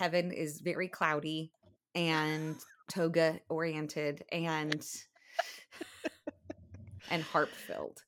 heaven is very cloudy and toga oriented and and harp filled.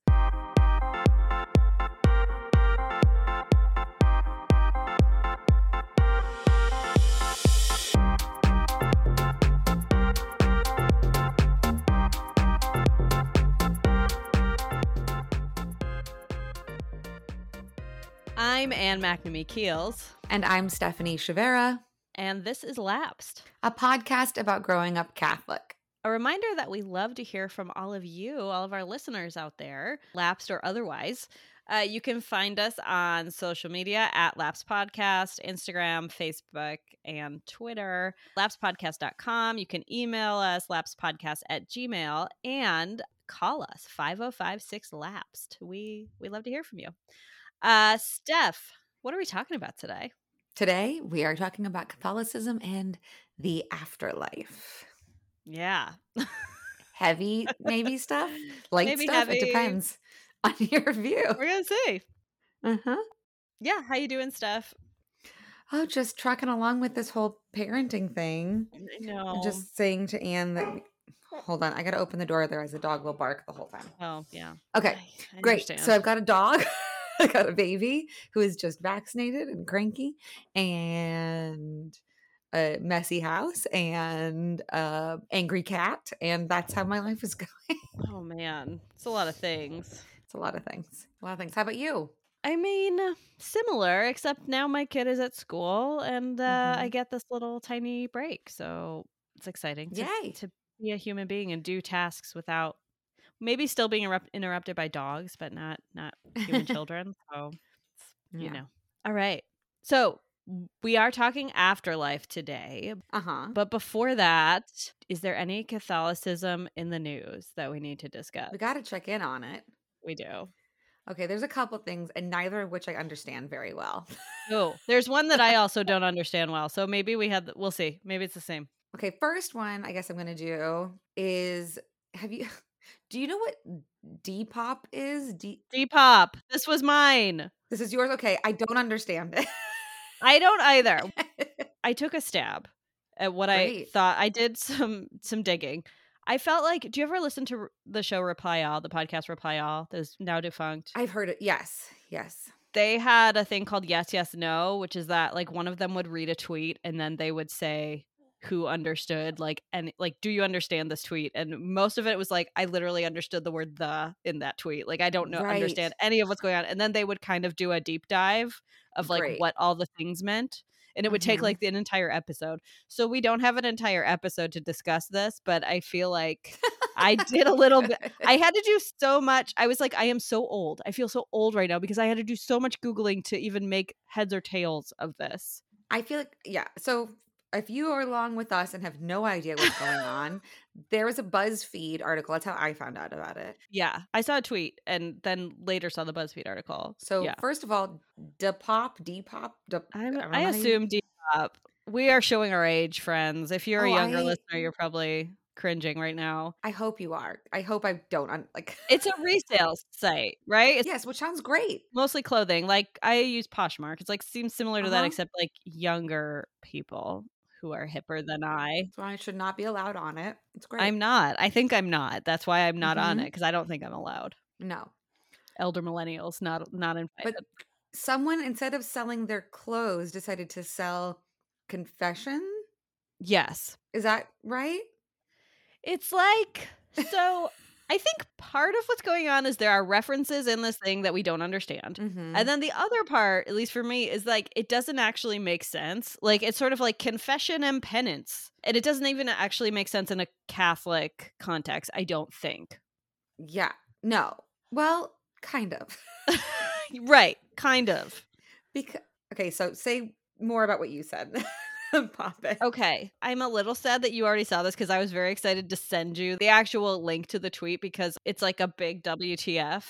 I'm Anne McNamee Keels. And I'm Stephanie Chavera. And this is Lapsed, a podcast about growing up Catholic. A reminder that we love to hear from all of you, all of our listeners out there, lapsed or otherwise. Uh, you can find us on social media at Lapsed Podcast, Instagram, Facebook, and Twitter. LapsedPodcast.com. You can email us, lapsedpodcast at gmail, and call us 5056 Lapsed. We, we love to hear from you. Uh, Steph, what are we talking about today? Today, we are talking about Catholicism and the afterlife. Yeah. heavy, maybe stuff? Light maybe stuff? Heavy. It depends on your view. We're going to see. Uh-huh. Yeah. How you doing, Steph? Oh, just trucking along with this whole parenting thing. I know. I'm just saying to Anne that hold on, I gotta open the door, otherwise the dog will bark the whole time. Oh, yeah. Okay. I, I great. So I've got a dog. I got a baby who is just vaccinated and cranky and a messy house and a angry cat and that's how my life is going. oh man. It's a lot of things. It's a lot of things. A lot of things. How about you? I mean, similar, except now my kid is at school and uh, mm-hmm. I get this little tiny break. So it's exciting to, Yay. to be a human being and do tasks without maybe still being erupt- interrupted by dogs, but not not human children. So you yeah. know. All right. So we are talking afterlife today. Uh-huh. But before that, is there any Catholicism in the news that we need to discuss? We got to check in on it. We do. Okay, there's a couple things, and neither of which I understand very well. oh, there's one that I also don't understand well. So maybe we had, we'll see. Maybe it's the same. Okay, first one I guess I'm going to do is have you do you know what Depop is? D- Depop. This was mine. This is yours. Okay, I don't understand it. I don't either. I took a stab at what Great. I thought. I did some some digging. I felt like. Do you ever listen to the show Reply All, the podcast Reply All, that's now defunct? I've heard it. Yes, yes. They had a thing called Yes, Yes, No, which is that like one of them would read a tweet and then they would say who understood like and like do you understand this tweet and most of it was like i literally understood the word the in that tweet like i don't know right. understand any of what's going on and then they would kind of do a deep dive of like Great. what all the things meant and it would mm-hmm. take like an entire episode so we don't have an entire episode to discuss this but i feel like i did a little bit i had to do so much i was like i am so old i feel so old right now because i had to do so much googling to even make heads or tails of this I feel like yeah. So if you are along with us and have no idea what's going on, there was a BuzzFeed article. That's how I found out about it. Yeah, I saw a tweet and then later saw the BuzzFeed article. So yeah. first of all, Depop, Depop, Depop I, I assume Depop. We are showing our age, friends. If you're oh, a younger I, listener, you're probably cringing right now. I hope you are. I hope I don't. I'm like it's a resale site, right? It's yes, which sounds great. Mostly clothing. Like I use Poshmark. It's like seems similar to uh-huh. that, except like younger people who are hipper than I. So I should not be allowed on it. It's great. I'm not. I think I'm not. That's why I'm not mm-hmm. on it because I don't think I'm allowed. No. Elder millennials not not invited. But someone instead of selling their clothes decided to sell confession. Yes. Is that right? It's like so I think part of what's going on is there are references in this thing that we don't understand. Mm-hmm. And then the other part, at least for me, is like it doesn't actually make sense. Like it's sort of like confession and penance. And it doesn't even actually make sense in a Catholic context, I don't think. Yeah. No. Well, kind of. right. Kind of. Because okay, so say more about what you said. Pop it. Okay. I'm a little sad that you already saw this because I was very excited to send you the actual link to the tweet because it's like a big WTF.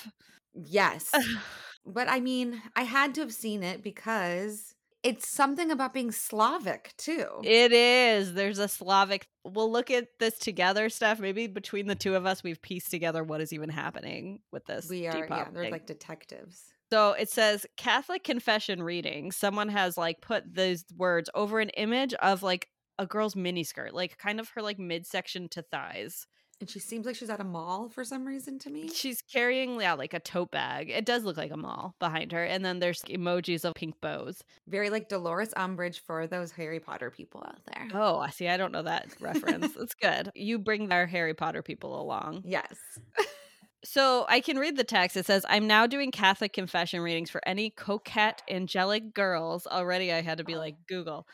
Yes. but I mean, I had to have seen it because it's something about being Slavic too. It is. There's a Slavic. We'll look at this together, Steph. Maybe between the two of us, we've pieced together what is even happening with this. We are. Yeah, they're like detectives. So it says Catholic confession reading. Someone has like put those words over an image of like a girl's miniskirt, like kind of her like midsection to thighs. And she seems like she's at a mall for some reason to me. She's carrying, yeah, like a tote bag. It does look like a mall behind her. And then there's emojis of pink bows. Very like Dolores Umbridge for those Harry Potter people out there. Oh, I see. I don't know that reference. That's good. You bring our Harry Potter people along. Yes. So I can read the text. It says, I'm now doing Catholic confession readings for any coquette angelic girls. Already I had to be like, Google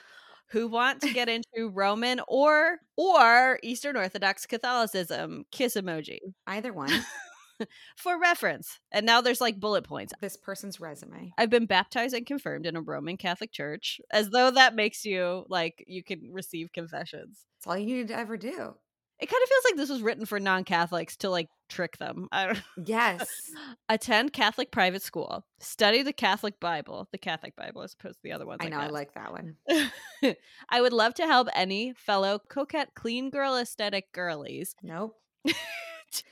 who want to get into Roman or or Eastern Orthodox Catholicism. Kiss emoji. Mm, either one. For reference. And now there's like bullet points. This person's resume. I've been baptized and confirmed in a Roman Catholic church, as though that makes you like you can receive confessions. That's all you need to ever do it kind of feels like this was written for non-catholics to like trick them. I don't yes. Attend catholic private school. Study the catholic bible. The catholic bible as opposed to the other ones i know i, I like that one. I would love to help any fellow coquette clean girl aesthetic girlies. Nope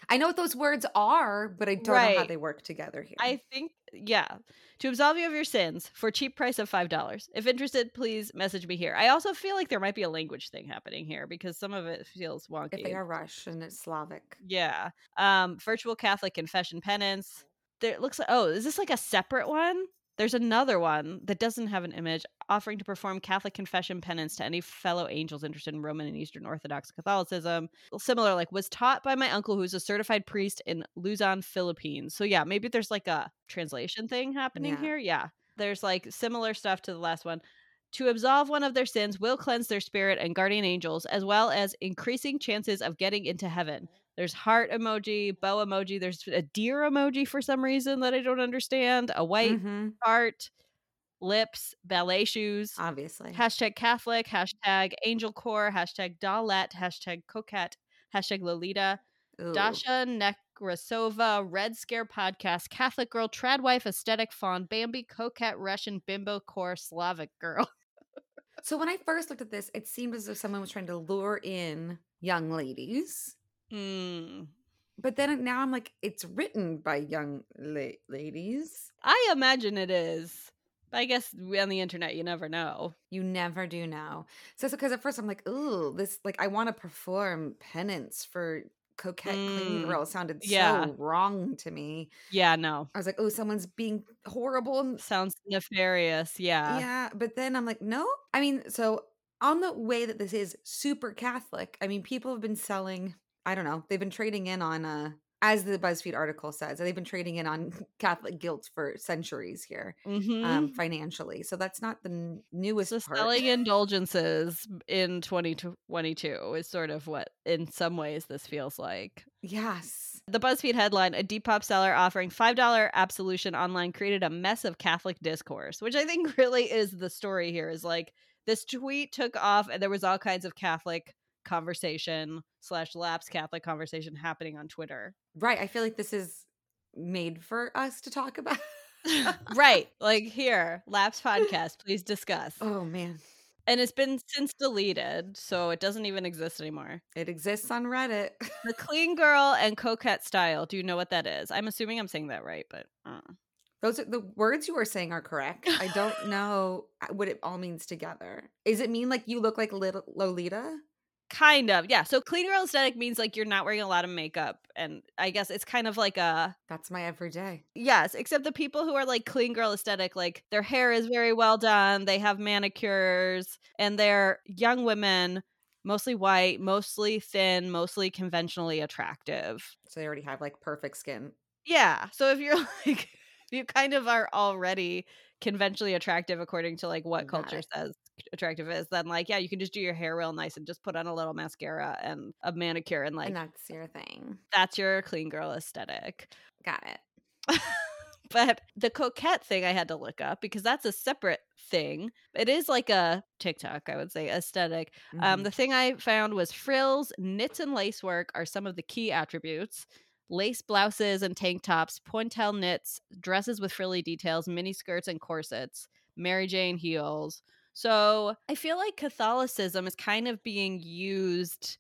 I know what those words are, but I don't right. know how they work together here. I think, yeah. To absolve you of your sins for cheap price of $5. If interested, please message me here. I also feel like there might be a language thing happening here because some of it feels wonky. If they are Russian, it's Slavic. Yeah. Um, virtual Catholic confession penance. There looks like, oh, is this like a separate one? There's another one that doesn't have an image offering to perform Catholic confession penance to any fellow angels interested in Roman and Eastern Orthodox Catholicism. Similar, like, was taught by my uncle who's a certified priest in Luzon, Philippines. So, yeah, maybe there's like a translation thing happening yeah. here. Yeah. There's like similar stuff to the last one to absolve one of their sins will cleanse their spirit and guardian angels, as well as increasing chances of getting into heaven. There's heart emoji, bow emoji. There's a deer emoji for some reason that I don't understand. A white mm-hmm. heart, lips, ballet shoes. Obviously. Hashtag Catholic, hashtag Angel Core, hashtag Dollette, hashtag Coquette, hashtag Lolita. Ooh. Dasha Nekrasova, Red Scare Podcast, Catholic Girl, Tradwife, Aesthetic Fawn, Bambi, Coquette, Russian, Bimbo Core, Slavic Girl. so when I first looked at this, it seemed as if someone was trying to lure in young ladies Mm. But then now I'm like, it's written by young la- ladies. I imagine it is. But I guess on the internet, you never know. You never do know. So, because at first I'm like, ooh, this, like, I want to perform penance for coquette mm. clean girl sounded yeah. so wrong to me. Yeah, no. I was like, oh, someone's being horrible. Sounds nefarious. Yeah. Yeah. But then I'm like, no. I mean, so on the way that this is super Catholic, I mean, people have been selling I don't know. They've been trading in on uh as the BuzzFeed article says, they've been trading in on Catholic guilt for centuries here, um, mm-hmm. um, financially. So that's not the n- newest. So part. selling indulgences in 2022 is sort of what, in some ways, this feels like. Yes. The BuzzFeed headline: A Depop seller offering five dollar absolution online created a mess of Catholic discourse, which I think really is the story here. Is like this tweet took off, and there was all kinds of Catholic conversation slash lapse Catholic conversation happening on Twitter. Right. I feel like this is made for us to talk about. right. Like here, lapse podcast, please discuss. Oh man. And it's been since deleted, so it doesn't even exist anymore. It exists on Reddit. the clean girl and coquette style. Do you know what that is? I'm assuming I'm saying that right, but uh. those are the words you are saying are correct. I don't know uh, what it all means together. Is it mean like you look like little Lolita? Kind of, yeah. So clean girl aesthetic means like you're not wearing a lot of makeup, and I guess it's kind of like a that's my everyday. Yes, except the people who are like clean girl aesthetic, like their hair is very well done, they have manicures, and they're young women, mostly white, mostly thin, mostly conventionally attractive. So they already have like perfect skin. Yeah. So if you're like, you kind of are already conventionally attractive according to like what culture it. says attractive is, then like yeah, you can just do your hair real nice and just put on a little mascara and a manicure and like and that's your thing. That's your clean girl aesthetic. Got it. but the coquette thing I had to look up because that's a separate thing. It is like a TikTok, I would say, aesthetic. Um, mm-hmm. Um, the thing I found was frills, knits, and lacework are some of the key attributes. Lace blouses and tank tops, pointelle knits, dresses with frilly details, mini skirts and corsets, Mary Jane heels, so I feel like Catholicism is kind of being used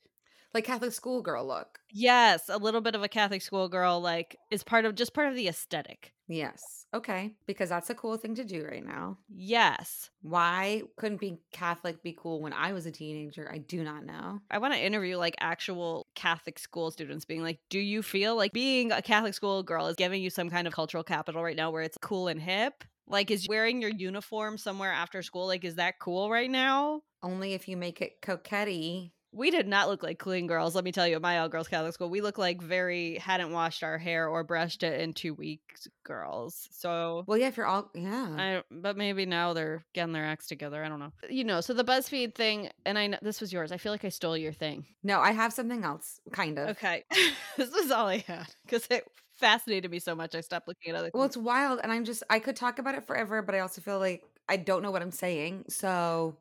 like Catholic schoolgirl look. Yes, a little bit of a Catholic schoolgirl, like is part of just part of the aesthetic. Yes. Okay. Because that's a cool thing to do right now. Yes. Why couldn't be Catholic be cool when I was a teenager? I do not know. I want to interview like actual Catholic school students being like, do you feel like being a Catholic school girl is giving you some kind of cultural capital right now where it's cool and hip? Like, is wearing your uniform somewhere after school, like, is that cool right now? Only if you make it coquette we did not look like clean girls. Let me tell you, at my all girls Catholic school, we look like very hadn't washed our hair or brushed it in two weeks girls. So, well, yeah, if you're all, yeah, I, but maybe now they're getting their acts together. I don't know. You know, so the BuzzFeed thing, and I know this was yours. I feel like I stole your thing. No, I have something else, kind of. Okay, this was all I had because it fascinated me so much. I stopped looking at other. Well, it's wild, and I'm just I could talk about it forever, but I also feel like I don't know what I'm saying, so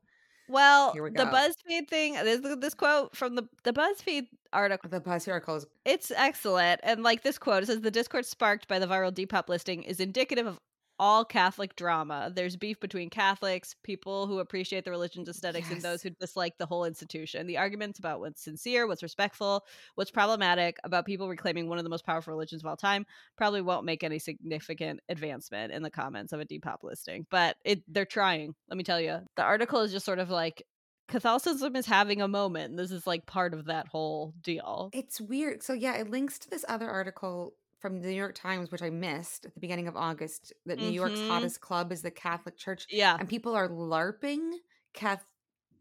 well, we the BuzzFeed thing, this, this quote from the, the BuzzFeed article. The BuzzFeed article is it's excellent. And like this quote, it says the discord sparked by the viral Depop listing is indicative of all Catholic drama. There's beef between Catholics, people who appreciate the religion's aesthetics, yes. and those who dislike the whole institution. The arguments about what's sincere, what's respectful, what's problematic about people reclaiming one of the most powerful religions of all time probably won't make any significant advancement in the comments of a Depop listing. But it they're trying. Let me tell you, the article is just sort of like Catholicism is having a moment. This is like part of that whole deal. It's weird. So yeah, it links to this other article from the New York Times, which I missed at the beginning of August, that New mm-hmm. York's hottest club is the Catholic Church. Yeah. And people are LARPing, Cath-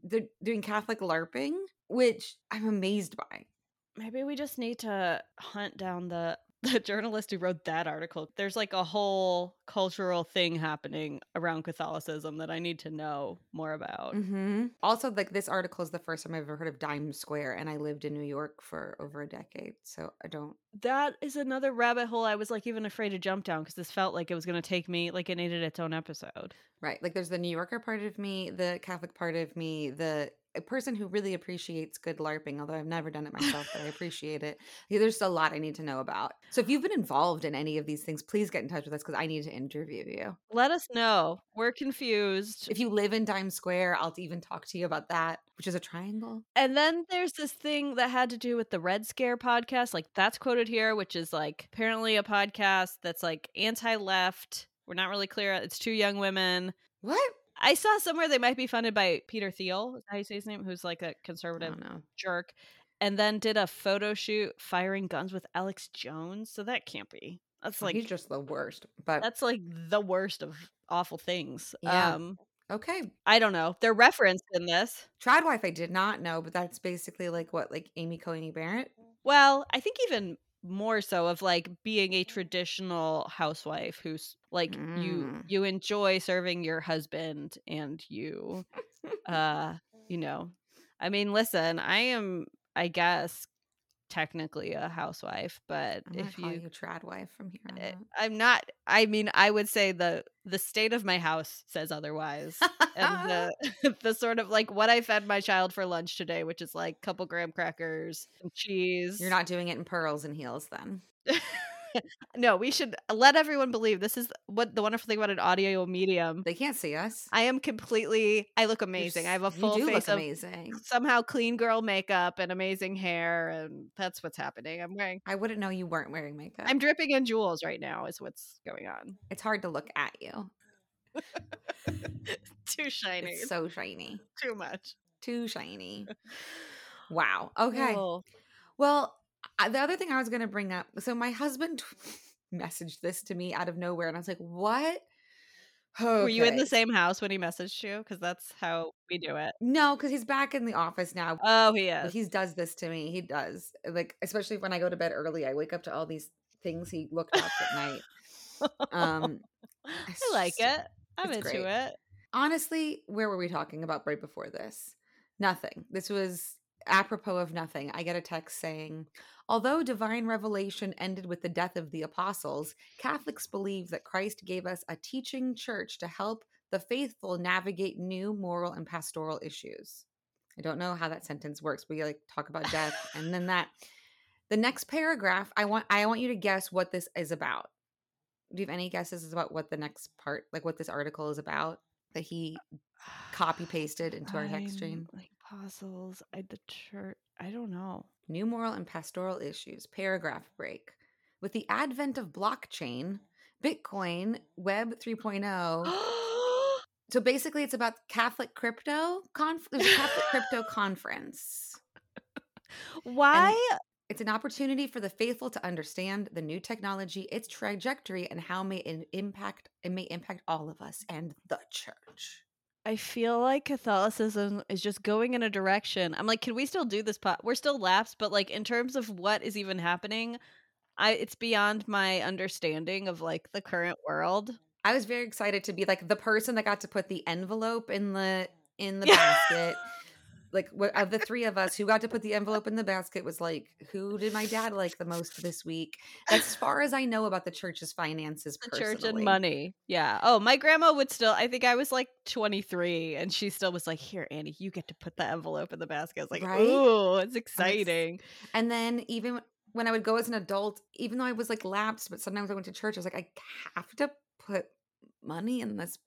they're doing Catholic LARPing, which I'm amazed by. Maybe we just need to hunt down the the journalist who wrote that article. There's like a whole cultural thing happening around Catholicism that I need to know more about. Mm-hmm. Also, like this article is the first time I've ever heard of Dime Square, and I lived in New York for over a decade, so I don't. That is another rabbit hole I was like even afraid to jump down because this felt like it was going to take me like it needed its own episode. Right, like there's the New Yorker part of me, the Catholic part of me, the a person who really appreciates good LARPing, although I've never done it myself, but I appreciate it. There's a lot I need to know about. So if you've been involved in any of these things, please get in touch with us because I need to interview you. Let us know. We're confused. If you live in Times Square, I'll even talk to you about that, which is a triangle. And then there's this thing that had to do with the Red Scare podcast. Like that's quoted here, which is like apparently a podcast that's like anti left. We're not really clear. It's two young women. What? I saw somewhere they might be funded by Peter Thiel. Is how you say his name? Who's like a conservative jerk, and then did a photo shoot firing guns with Alex Jones. So that can't be. That's like he's just the worst. But that's like the worst of awful things. Yeah. Um, okay. I don't know. They're referenced in this. Tradwife, I did not know, but that's basically like what, like Amy Coney Barrett. Well, I think even more so of like being a traditional housewife who's like mm. you you enjoy serving your husband and you uh you know i mean listen i am i guess technically a housewife, but I'm if you, you trad wife from here, on eh, I'm not. I mean, I would say the the state of my house says otherwise, and the the sort of like what I fed my child for lunch today, which is like couple graham crackers, cheese. You're not doing it in pearls and heels, then. no, we should let everyone believe this is what the wonderful thing about an audio medium. They can't see us. I am completely. I look amazing. I have a full face of amazing. somehow clean girl makeup and amazing hair, and that's what's happening. I'm wearing. I wouldn't know you weren't wearing makeup. I'm dripping in jewels right now. Is what's going on. It's hard to look at you. Too shiny. It's so shiny. Too much. Too shiny. Wow. Okay. Oh. Well, the other thing I was going to bring up so my husband messaged this to me out of nowhere, and I was like, what? Okay. Were you in the same house when he messaged you? Because that's how we do it. No, because he's back in the office now. Oh, he is. He does this to me. He does. Like, especially when I go to bed early, I wake up to all these things he looked up at night. Um, I like it. I'm into great. it. Honestly, where were we talking about right before this? Nothing. This was apropos of nothing. I get a text saying, Although divine revelation ended with the death of the apostles, Catholics believe that Christ gave us a teaching church to help the faithful navigate new moral and pastoral issues. I don't know how that sentence works. We like talk about death and then that the next paragraph, I want I want you to guess what this is about. Do you have any guesses about what the next part, like what this article is about that he uh, copy pasted into our text stream? Like Apostles, I the church. I don't know. New moral and pastoral issues. Paragraph break. With the advent of blockchain, Bitcoin, Web 3.0. so basically, it's about Catholic crypto. Conf- Catholic crypto conference. Why? And it's an opportunity for the faithful to understand the new technology, its trajectory, and how may it impact it may impact all of us and the church. I feel like Catholicism is just going in a direction. I'm like, can we still do this? Po- We're still lapsed, but like in terms of what is even happening, I it's beyond my understanding of like the current world. I was very excited to be like the person that got to put the envelope in the in the basket like of the three of us who got to put the envelope in the basket was like who did my dad like the most this week? As far as i know about the church's finances the church and money yeah. Oh my grandma would still i think i was like 23 and she still was like here annie you get to put the envelope in the basket. I was like right? oh it's exciting. and then even when i would go as an adult even though i was like lapsed but sometimes i went to church i was like i have to put money in this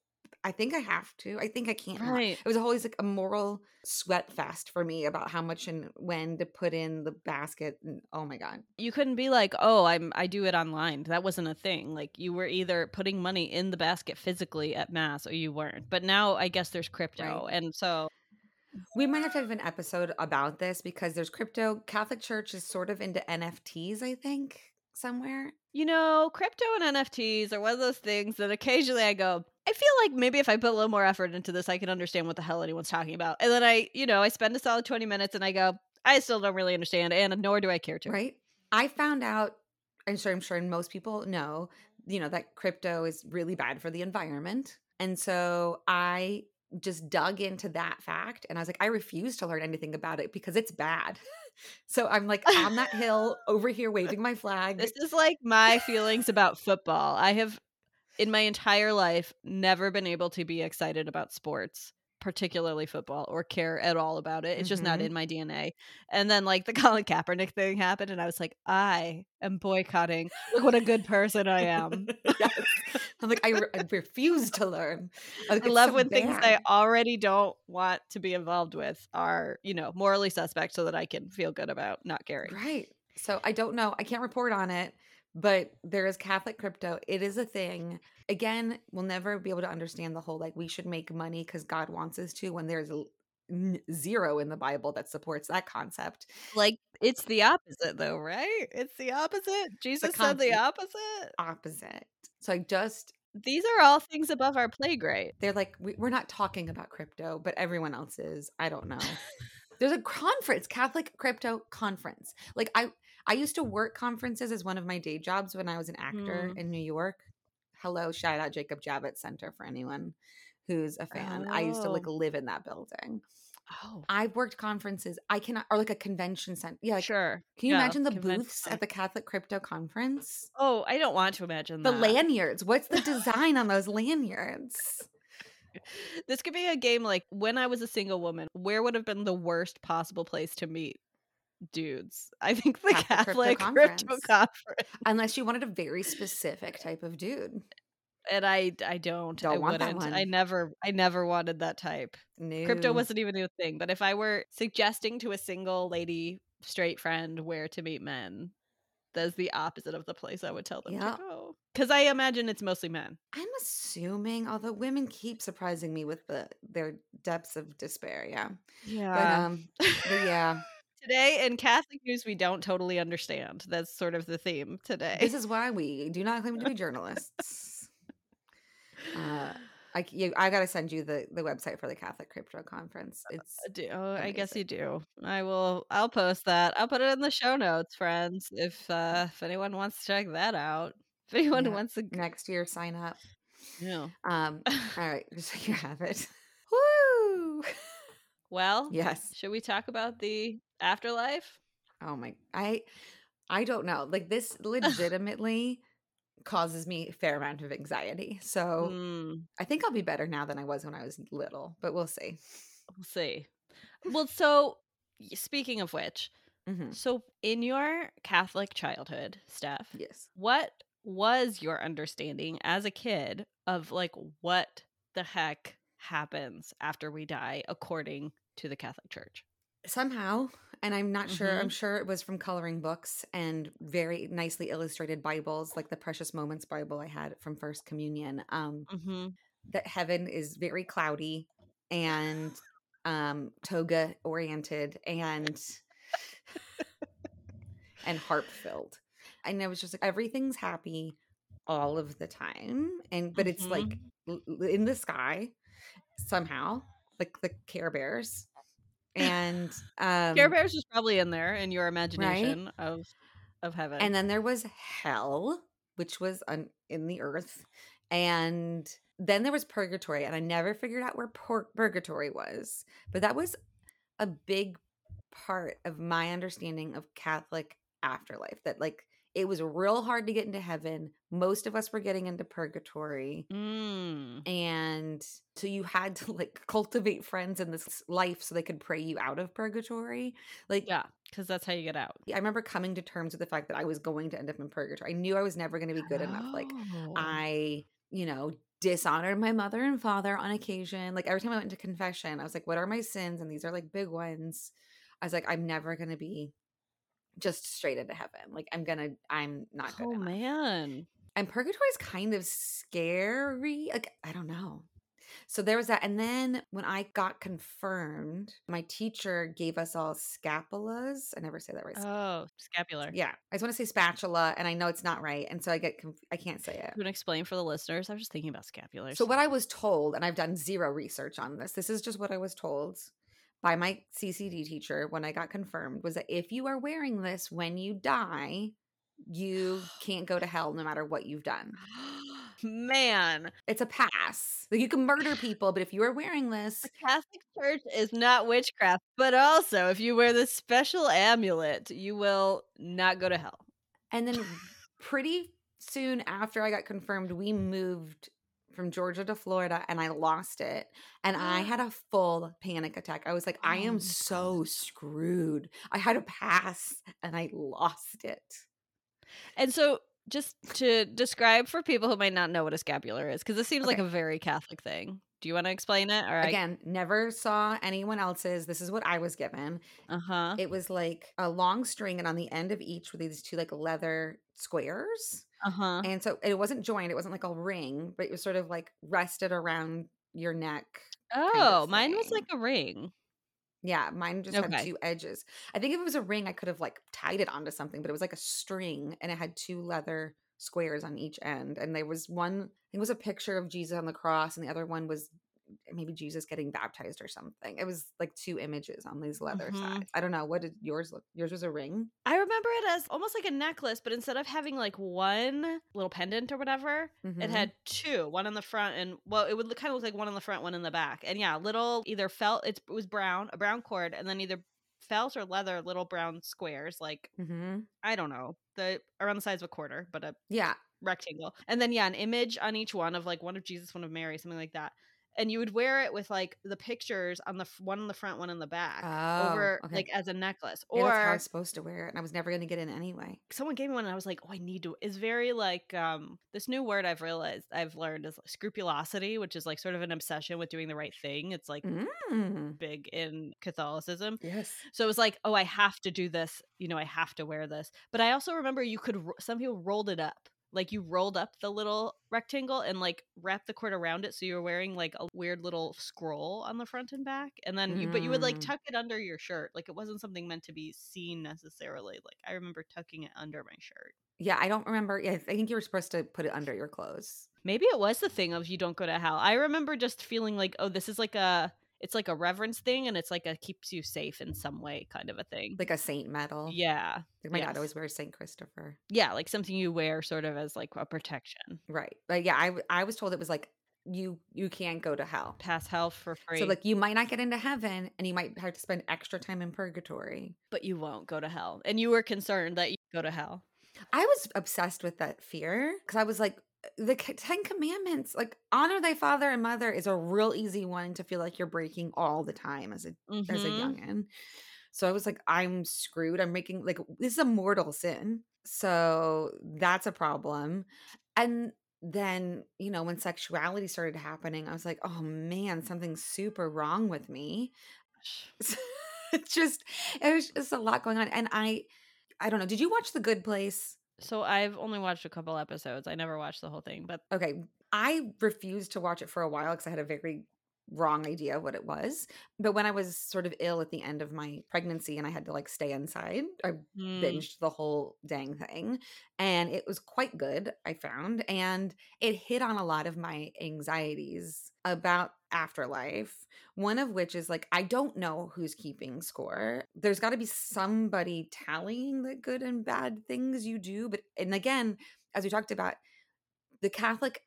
I think I have to. I think I can't. Right. It was always like a moral sweat fest for me about how much and when to put in the basket. And, oh my god, you couldn't be like, oh, I'm I do it online. That wasn't a thing. Like you were either putting money in the basket physically at mass or you weren't. But now I guess there's crypto, right. and so we might have to have an episode about this because there's crypto. Catholic Church is sort of into NFTs. I think somewhere. You know, crypto and NFTs are one of those things that occasionally I go, I feel like maybe if I put a little more effort into this, I can understand what the hell anyone's talking about. And then I, you know, I spend a solid 20 minutes and I go, I still don't really understand, and nor do I care to. Right. I found out, I'm sure I'm sure most people know, you know, that crypto is really bad for the environment. And so I just dug into that fact and I was like, I refuse to learn anything about it because it's bad. so I'm like on that hill over here waving my flag. This is like my feelings about football. I have in my entire life never been able to be excited about sports particularly football or care at all about it. It's mm-hmm. just not mm-hmm. in my DNA. And then like the Colin Kaepernick thing happened and I was like, I am boycotting. Look what a good person I am. yes. I'm like, I, re- I, refuse to learn. Like, I love so when bad. things I already don't want to be involved with are, you know, morally suspect so that I can feel good about not caring. Right. So I don't know. I can't report on it but there is Catholic crypto. It is a thing. Again, we'll never be able to understand the whole like we should make money because God wants us to when there's zero in the Bible that supports that concept. Like it's the opposite though, right? It's the opposite. Jesus the said the opposite. Opposite. So I just these are all things above our play grade. They're like we, we're not talking about crypto, but everyone else is. I don't know. There's a conference, Catholic crypto conference. Like I I used to work conferences as one of my day jobs when I was an actor mm. in New York. Hello, shout out Jacob Javits Center for anyone who's a fan. Oh. I used to like oh. live in that building. Oh, I've worked conferences. I cannot, or like a convention center. Yeah, like, sure. Can you imagine the booths at the Catholic Crypto Conference? Oh, I don't want to imagine the that. lanyards. What's the design on those lanyards? This could be a game like when I was a single woman. Where would have been the worst possible place to meet dudes. I think the Catholic, Catholic crypto, conference. crypto, conference. Unless you wanted a very specific type of dude. And I I don't. don't I want wouldn't. I never I never wanted that type. No. Crypto wasn't even a thing. But if I were suggesting to a single lady straight friend where to meet men, that's the opposite of the place I would tell them to go. Because I imagine it's mostly men. I'm assuming, although women keep surprising me with the their depths of despair. Yeah. Yeah. But, um, but yeah. Today in Catholic news, we don't totally understand. That's sort of the theme today. This is why we do not claim to be journalists. uh, I, you, I gotta send you the, the website for the Catholic Crypto Conference. Uh, it's uh, do oh, I guess you do. I will. I'll post that. I'll put it in the show notes, friends. If uh, if anyone wants to check that out, if anyone yeah. wants to next year sign up. Yeah. Um. all right. Just so you have it. Woo. Well, yes. Should we talk about the afterlife? Oh my I I don't know. Like this legitimately causes me a fair amount of anxiety. So mm. I think I'll be better now than I was when I was little, but we'll see. We'll see. Well, so speaking of which, mm-hmm. so in your Catholic childhood, Steph, yes, what was your understanding as a kid of like what the heck happens after we die according to the Catholic Church. Somehow, and I'm not sure. I'm sure it was from coloring books and very nicely illustrated Bibles, like the Precious Moments Bible I had from First Communion. Um, Mm-hmm. that heaven is very cloudy and um toga oriented and and harp filled. And I was just like everything's happy all of the time. And but it's like l- in the sky somehow, like the Care Bears. And um Care Bears was probably in there in your imagination of of heaven. And then there was hell, which was un- in the earth. And then there was purgatory. And I never figured out where pur- purgatory was. But that was a big part of my understanding of Catholic afterlife. That, like, it was real hard to get into heaven. Most of us were getting into purgatory. Mm. And so you had to, like, cultivate friends in this life so they could pray you out of purgatory. Like, Yeah, because that's how you get out. I remember coming to terms with the fact that I was going to end up in purgatory. I knew I was never going to be good enough. Like Oh. I, you know, dishonored my mother and father on occasion. Like every time I went into confession, I was like, what are my sins? And these are like big ones. I was like, I'm never going to be just straight into heaven. Like I'm to, I'm not good oh enough. man. And purgatory is kind of scary. Like, I don't know. So there was that. And then when I got confirmed, my teacher gave us all scapulas. I never say that right. Oh, scapular. Yeah, I just want to say spatula, and I know it's not right, and so I get conf- I can't say it. You want to explain for the listeners? I was just thinking about scapulars. So what I was told, and I've done zero research on this. This is just what I was told by my CCD teacher when I got confirmed was that if you are wearing this when you die, you can't go to hell no matter what you've done. Man, It's a pass. Like you can murder people, but if you are wearing this, the Catholic Church is not witchcraft, but also if you wear this special amulet, you will not go to hell. and then pretty soon after I got confirmed, we moved from Georgia to Florida and I lost it. And I had a full panic attack. I was like, I Oh am so screwed. I had a pass and I lost it. And so, just to describe for people who might not know what a scapular is, because this seems like a very Catholic thing. Do you want to explain it? All right. Again, never saw anyone else's. This is what I was given. Uh huh. It was like a long string, and on the end of each were these two like leather squares. Uh huh. And so it wasn't joined, it wasn't like a ring, but it was sort of like rested around your neck. Oh, of mine was like a ring. Yeah, mine just had two edges. I think if it was a ring, I could have like tied it onto something, but it was like a string and it had two leather squares on each end. And there was one, I think it was a picture of Jesus on the cross, and the other one was maybe Jesus getting baptized or something. It was like two images on these leather Mhm. sides. I don't know. What did yours look? Yours was a ring? I remember it as almost like a necklace, but instead of having like one little pendant or whatever, it Mhm. had two, one in the front and well, it would kind of look like one in the front, one in the back. And yeah, little either felt it was brown, a brown cord, and then either felt or leather, little brown squares, like Mhm. I don't know, the around the size of a quarter, but a Yeah. rectangle. And then yeah, an image on each one of like one of Jesus, one of Mary, something like that. And you would wear it with like the pictures on the f- one in the front, one in the back, Oh, over okay. like as a necklace. Or how I was supposed to wear it, and I was never going to get in anyway. someone gave me one and I was like, oh, I need to. It's very like um this new word I've realized I've learned is like scrupulosity, which is like sort of an obsession with doing the right thing. It's like Mm. big in Catholicism. Yes. So it was like, oh, I have to do this. You know, I have to wear this. But I also remember you could. Some people rolled it up. Like you rolled up the little rectangle and like wrapped the cord around it, so you were wearing like a weird little scroll on the front and back, and then you, but you would like Mm. tuck it under your shirt, like it wasn't something meant to be seen necessarily. Like I remember tucking it under my shirt. Yeah, I don't remember. Yeah, I think you were supposed to put it under your clothes. Maybe it was the thing of you don't go to hell. I remember just feeling like, oh, this is like a it's like a reverence thing and it's like a keeps you safe in some way kind of a thing. Like a saint medal. yeah. Like my yes. dad always wears Saint Christopher. Yeah, like something you wear sort of as like a protection. Right. But yeah, i i was told it was like you you can't go to hell. Pass hell for free. So like you might not get into heaven and you might have to spend extra time in purgatory. but you won't go to hell. And you were concerned that you go to hell. I was obsessed with that fear because I was like the 10 commandments like honor thy father and mother is a real easy one to feel like you're breaking all the time as a as a Mhm. youngin. So I was like, I'm screwed. I'm making like this is a mortal sin. So that's a problem. And then, you know, when sexuality started happening, I was like, oh man, something's super wrong with me. it's just it was just a lot going on and i i don't know did you watch the good place so i've only watched a couple episodes i never watched the whole thing but okay i refused to watch it for a while because i had a very wrong idea of what it was. But when I was sort of ill at the end of my pregnancy and I had to like stay inside, I mm. binged the whole dang thing. And it was quite good, I found. And it hit on a lot of my anxieties about afterlife. One of which is like, I don't know who's keeping score. There's got to be somebody tallying the good and bad things you do. But, and again, as we talked about, the Catholic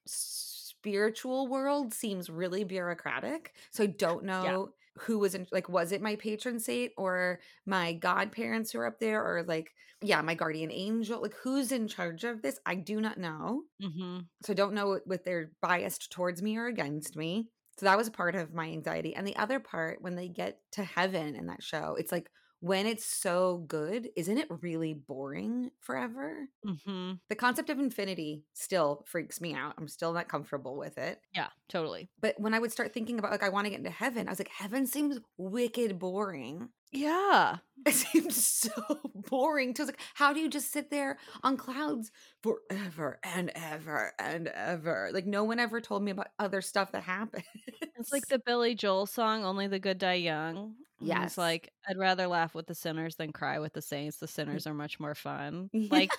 spiritual world seems really bureaucratic. So I don't know yeah. who was in like was it my patron saint or my godparents who are up there or like yeah, my guardian angel. Like who's in charge of this? I do not know. Mm-hmm. So I don't know what they're biased towards me or against me. So that was a part of my anxiety. And the other part, when they get to heaven in that show, it's like, when it's so good, isn't it really boring forever? Mm-hmm. The concept of infinity still freaks me out. I'm still not comfortable with it. Yeah, totally. But when I would start thinking about, like, I want to get into heaven, I was like, heaven seems wicked boring. Yeah. It seems so boring. To like, how do you just sit there on clouds forever and ever and ever? Like, no one ever told me about other stuff that happened. It's like the Billy Joel song, Only the Good Die Young. Yes, It's like, I'd rather laugh with the sinners than cry with the saints. The mm. sinners are much more fun. Like,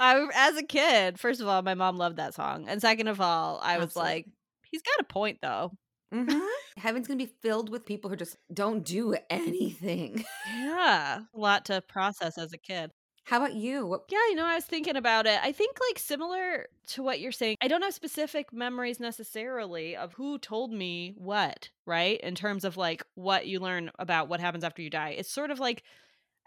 I, as a kid, first of all, my mom loved that song. And second of all, I was Absolutely. like, he's got a point though. Mm-hmm. Heaven's gonna be filled with people who just don't do anything. yeah, a lot to process as a kid. How about you? What- yeah, you know, I was thinking about it. I think, like, similar to what you're saying, I don't have specific memories necessarily of who told me what, right? In terms of, like, what you learn about what happens after you die. It's sort of like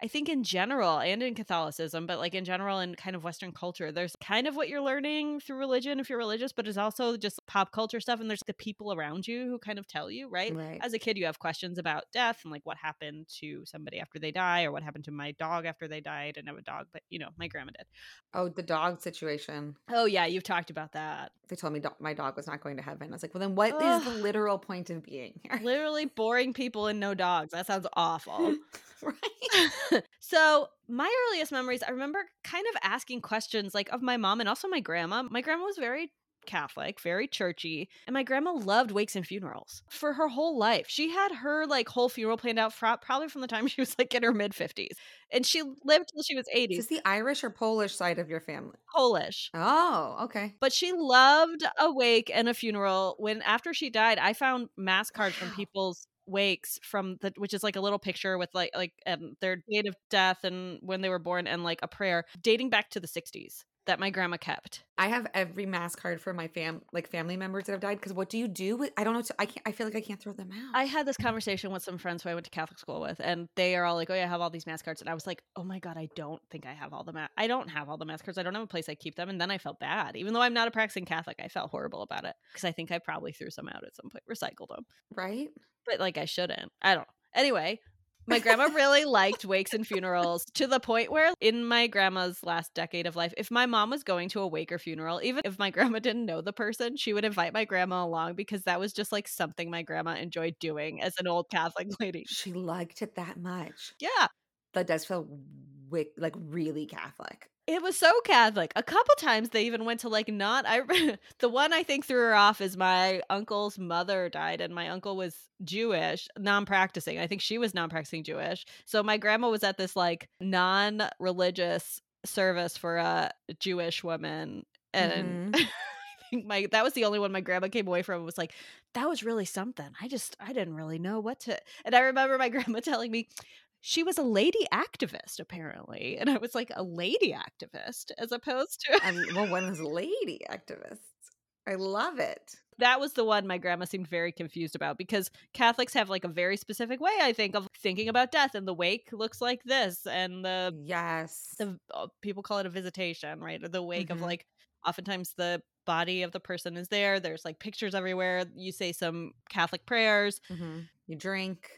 I think in general and in Catholicism, but like in general in kind of Western culture, there's kind of what you're learning through religion if you're religious, but it's also just pop culture stuff. And there's the people around you who kind of tell you, right? right? As a kid, you have questions about death and like what happened to somebody after they die or what happened to my dog after they died. I didn't have a dog, but you know, my grandma did. Oh, the dog situation. Oh, yeah. You've talked about that. They told me do- my dog was not going to heaven. I was like, well, then what Ugh. is the literal point of being here? Literally boring people and no dogs. That sounds awful. right. so my earliest memories, I remember kind of asking questions like of my mom and also my grandma. My grandma was very Catholic, very churchy, and my grandma loved wakes and funerals for her whole life. She had her like whole funeral planned out for, probably from the time she was like in her mid 50s. And she lived till she was 80. Is this the Irish or Polish side of your family? Polish. Oh, okay. But she loved a wake and a funeral. When after she died, I found mass cards from people's wakes from the which is like a little picture with like like um, their date of death and when they were born and like a prayer dating back to the 60s that my grandma kept. I have every mass card for my fam like family members that have died because what do you do with I don't know to, I can't I feel like I can't throw them out. I had this conversation with some friends who I went to Catholic school with and they are all like, "Oh yeah, I have all these mass cards." And I was like, "Oh my god, I don't think I have all the ma- I don't have all the mass cards. I don't have a place I keep them." And then I felt bad. Even though I'm not a practicing Catholic, I felt horrible about it because I think I probably threw some out at some point, recycled them. Right? But like I shouldn't. I don't. Anyway, my grandma really liked wakes and funerals to the point where, in my grandma's last decade of life, if my mom was going to a wake or funeral, even if my grandma didn't know the person, she would invite my grandma along because that was just like something my grandma enjoyed doing as an old Catholic lady. She liked it that much. Yeah. That does feel like really Catholic. It was so Catholic. A couple times they even went to like not I the one I think threw her off is my uncle's mother died and my uncle was Jewish, non-practicing. I think she was non-practicing Jewish. So my grandma was at this like non-religious service for a Jewish woman and mm-hmm. I think my that was the only one my grandma came away from was like that was really something. I just I didn't really know what to and I remember my grandma telling me she was a lady activist apparently and i was like a lady activist as opposed to um, well one is lady activists i love it that was the one my grandma seemed very confused about because catholics have like a very specific way i think of thinking about death and the wake looks like this and the yes the uh, people call it a visitation right or the wake mm-hmm. of like oftentimes the body of the person is there there's like pictures everywhere you say some catholic prayers mm-hmm. you drink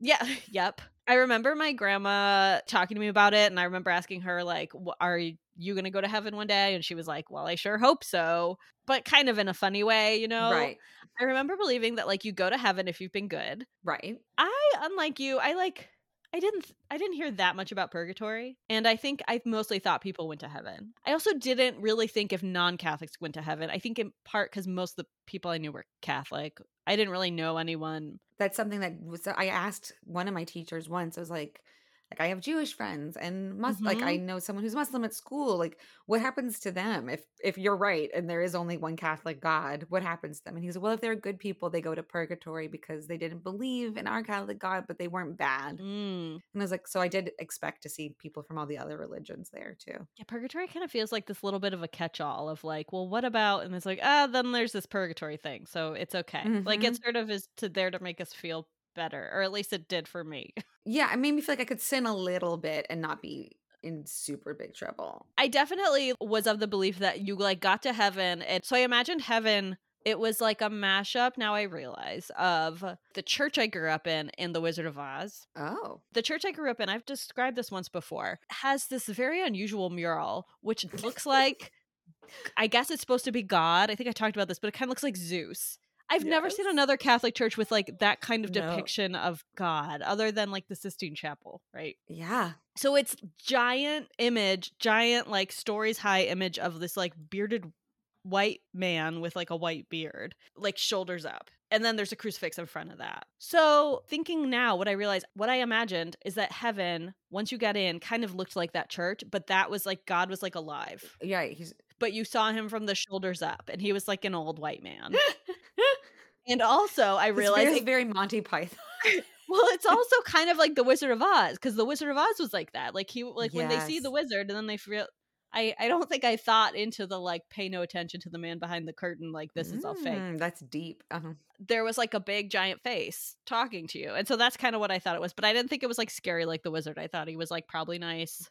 Yeah, yep. I remember my grandma talking to me about it, and I remember asking her, like, are you going to go to heaven one day? And she was like, well, I sure hope so, but kind of in a funny way, you know? Right. I remember believing that, like, you go to heaven if you've been good. Right. I, unlike you, I like I didn't I didn't hear that much about purgatory and I think I mostly thought people went to heaven. I also didn't really think if non-Catholics went to heaven. I think in part cuz most of the people I knew were Catholic. I didn't really know anyone. That's something that was I asked one of my teachers once. I was like like I have Jewish friends and must mm-hmm. like I mm-hmm. know someone who's Muslim at school. Like what happens to them if if you're right and there is only one Catholic God? What happens to them? And he said, well, if they're good people, they go to purgatory because they didn't believe in our Catholic God, but they weren't bad. Mm. And I was like, so I did expect to see people from all the other religions there too. Yeah, purgatory kind of feels like this little bit of a catch-all of like, well, what about? And it's like, ah, then there's this purgatory thing, so it's okay. Mm-hmm. Like it sort of is to there to make us feel better, or at least it did for me. Yeah, it made me feel like I could sin a little bit and not be in super big trouble. I definitely was of the belief that you like got to heaven and so I imagined heaven it was like a mashup now I realize of the church I grew up in in The Wizard of Oz. Oh. The church I grew up in, I've described this once before, has this very unusual mural which looks like I guess it's supposed to be God. I think I talked about this, but it kind of looks like Zeus. I've yes. never seen another Catholic church with like that kind of depiction no. of God other than like the Sistine Chapel, right? Yeah. So it's giant image, giant like stories high image of this like bearded white man with like a white beard, like shoulders up. And then there's a crucifix in front of that. So, thinking now, what I realized, what I imagined is that heaven, once you got in, kind of looked like that church, but that was like God was like alive. Yeah, he's but you saw him from the shoulders up and he was like an old white man. and also, I realized it's very, very Monty Python. well, it's also kind of like the Wizard of Oz because the Wizard of Oz was like that. Like he, like yes. when they see the wizard and then they feel. I, I don't think I thought into the like pay no attention to the man behind the curtain like this is all fake. Mm, that's deep. Uh-huh. There was like a big giant face talking to you, and so that's kind of what I thought it was. But I didn't think it was like scary like the wizard. I thought he was like probably nice.